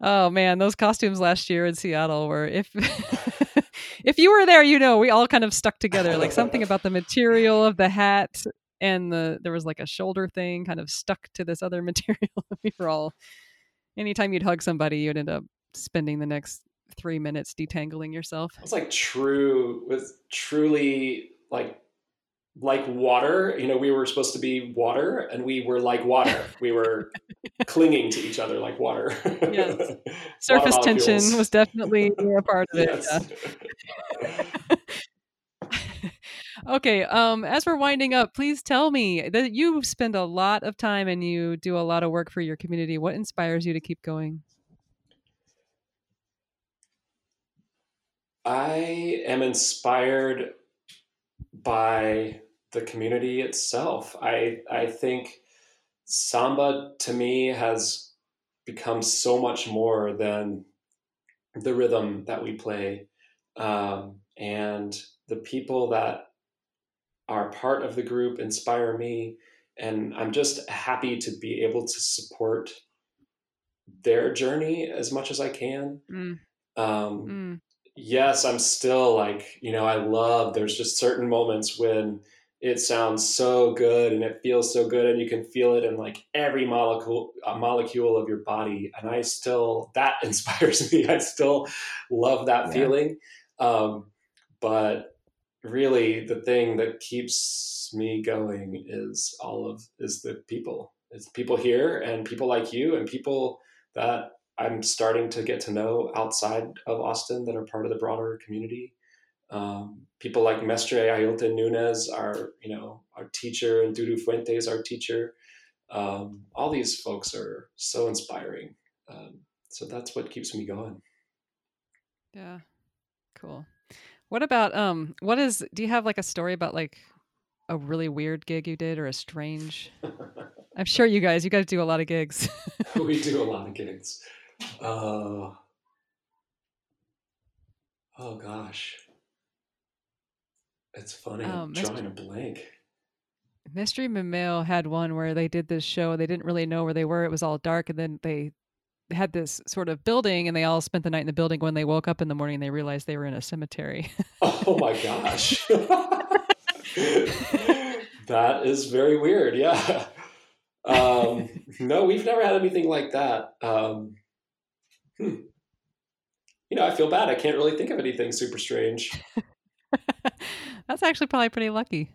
oh man, those costumes last year in Seattle were if if you were there, you know, we all kind of stuck together. Like something about the material of the hat and the there was like a shoulder thing kind of stuck to this other material. we were all anytime you'd hug somebody, you'd end up spending the next three minutes detangling yourself. It's like true with truly like like water. You know, we were supposed to be water, and we were like water. We were clinging to each other like water. yes, surface tension was definitely a part of it. Okay um as we're winding up please tell me that you spend a lot of time and you do a lot of work for your community what inspires you to keep going I am inspired by the community itself. I I think samba to me has become so much more than the rhythm that we play, um, and the people that are part of the group inspire me, and I'm just happy to be able to support their journey as much as I can. Mm. Um, mm yes, I'm still like, you know, I love, there's just certain moments when it sounds so good and it feels so good and you can feel it in like every molecule a molecule of your body. And i still that inspires me. I still love that yeah. feeling. Um, but really the thing that keeps me going is all of is the people. It's people here and people like you and people that I'm starting to get to know outside of Austin that are part of the broader community. Um, people like Mestre Ailton Nunez, our you know our teacher, and Dudu Fuentes, our teacher. Um, all these folks are so inspiring. Um, so that's what keeps me going. Yeah, cool. What about um? What is? Do you have like a story about like a really weird gig you did or a strange? I'm sure you guys, you guys do a lot of gigs. we do a lot of gigs. Uh, oh gosh. It's funny. Oh, I'm drawing a blank. Mestre Mamel had one where they did this show. They didn't really know where they were. It was all dark, and then they had this sort of building, and they all spent the night in the building. When they woke up in the morning, they realized they were in a cemetery. oh my gosh, that is very weird. Yeah. Um, no, we've never had anything like that. Um, hmm. you know, I feel bad. I can't really think of anything super strange. That's actually probably pretty lucky.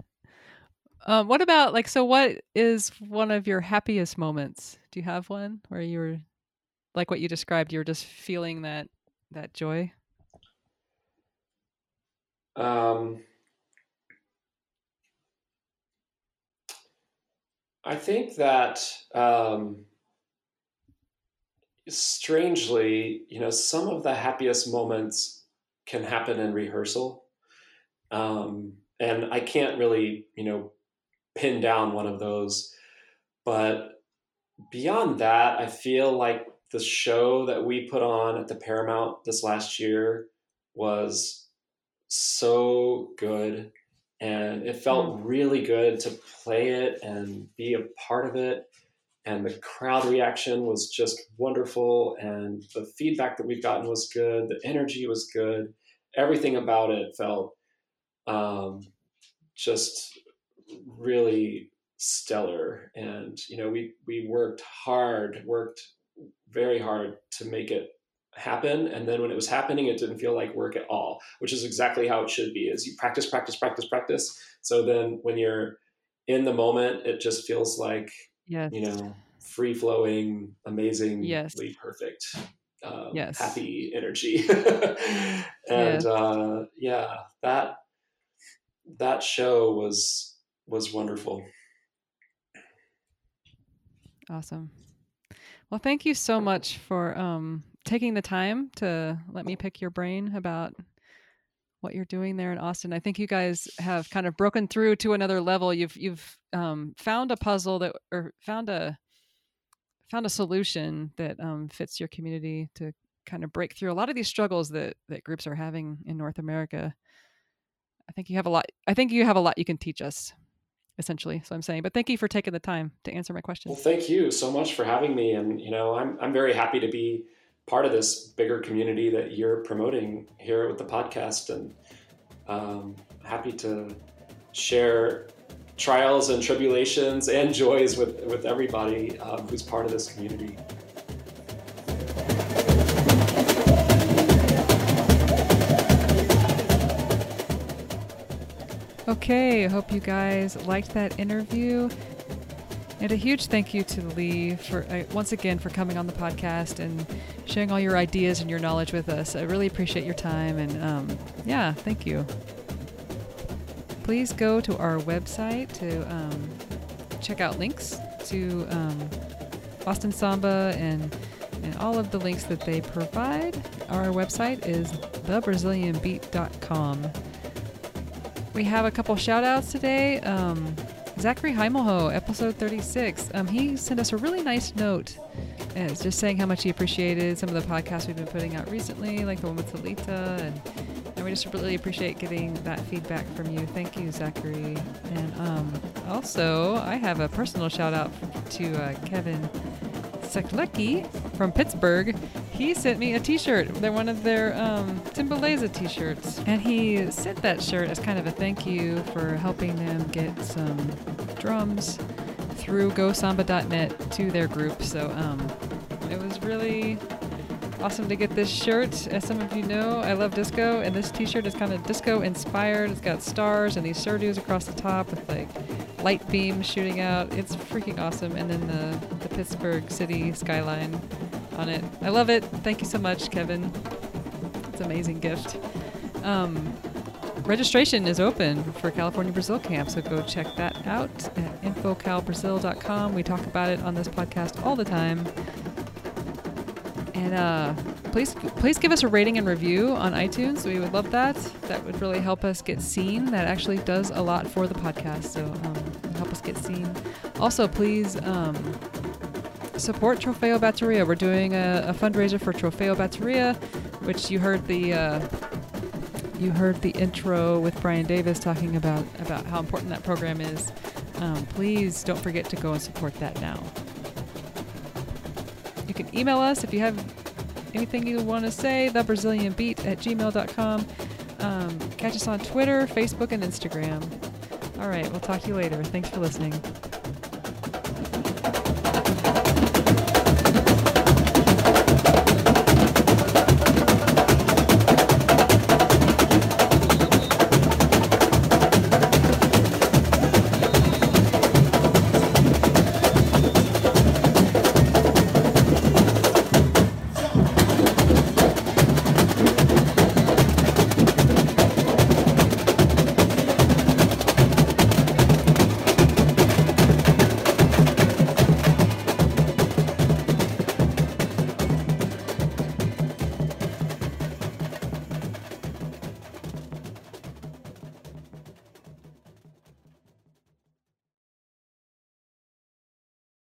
Um, what about like so? What is one of your happiest moments? Do you have one where you were like what you described? You were just feeling that that joy. Um, I think that um, strangely, you know, some of the happiest moments can happen in rehearsal. Um, and I can't really, you know, pin down one of those. But beyond that, I feel like the show that we put on at the Paramount this last year was so good. And it felt hmm. really good to play it and be a part of it and the crowd reaction was just wonderful and the feedback that we've gotten was good the energy was good everything about it felt um, just really stellar. And you know, we we worked hard, worked very hard to make it happen and then when it was happening it didn't feel like work at all which is exactly how it should be is you practice practice practice practice so then when you're in the moment it just feels like yes. you know free flowing amazingly Yes. perfect um, Yes. happy energy and uh, yeah that that show was was wonderful Awesome. Well, thank you so much for um, taking the time to let me pick your brain about what you're doing there in Austin. I think you guys have kind of broken through to another level. You've you've um, found a puzzle that or found a found a solution that um, fits your community to kind of break through a lot of these struggles that that groups are having in North America. I think you have a lot. I think you have a lot you can teach us, essentially. So I'm saying, but thank you for taking the time to answer my questions. Well, thank you so much for having me, and you know, I'm I'm very happy to be part of this bigger community that you're promoting here with the podcast, and um, happy to share trials and tribulations and joys with with everybody um, who's part of this community. Okay, hope you guys liked that interview. And a huge thank you to Lee for uh, once again for coming on the podcast and sharing all your ideas and your knowledge with us. I really appreciate your time and um, yeah, thank you. Please go to our website to um, check out links to um, Austin Samba and and all of the links that they provide. Our website is thebrazilianbeat.com. We have a couple shout outs today. Um, Zachary Heimelho, episode 36. Um, he sent us a really nice note. It's just saying how much he appreciated some of the podcasts we've been putting out recently, like the one with Talita. And, and we just really appreciate getting that feedback from you. Thank you, Zachary. And um, also, I have a personal shout out to uh, Kevin Seklecki from Pittsburgh. He sent me a T-shirt. They're one of their um, Timbaleza T-shirts, and he sent that shirt as kind of a thank you for helping them get some drums through GoSamba.net to their group. So um, it was really awesome to get this shirt. As some of you know, I love disco, and this T-shirt is kind of disco inspired. It's got stars and these surdos across the top with like light beams shooting out. It's freaking awesome. And then the, the Pittsburgh city skyline on it. I love it. Thank you so much, Kevin. It's an amazing gift. Um, registration is open for California Brazil Camp, so go check that out at infocalbrazil.com. We talk about it on this podcast all the time. And uh, please, please give us a rating and review on iTunes. We would love that. That would really help us get seen. That actually does a lot for the podcast. So um, help us get seen. Also, please um, support Troféu Bateria. We're doing a, a fundraiser for Troféu Bateria, which you heard the uh, you heard the intro with Brian Davis talking about about how important that program is. Um, please don't forget to go and support that now. You can email us if you have anything you want to say, thebrazilianbeat at gmail.com. Um, catch us on Twitter, Facebook, and Instagram. All right, we'll talk to you later. Thanks for listening.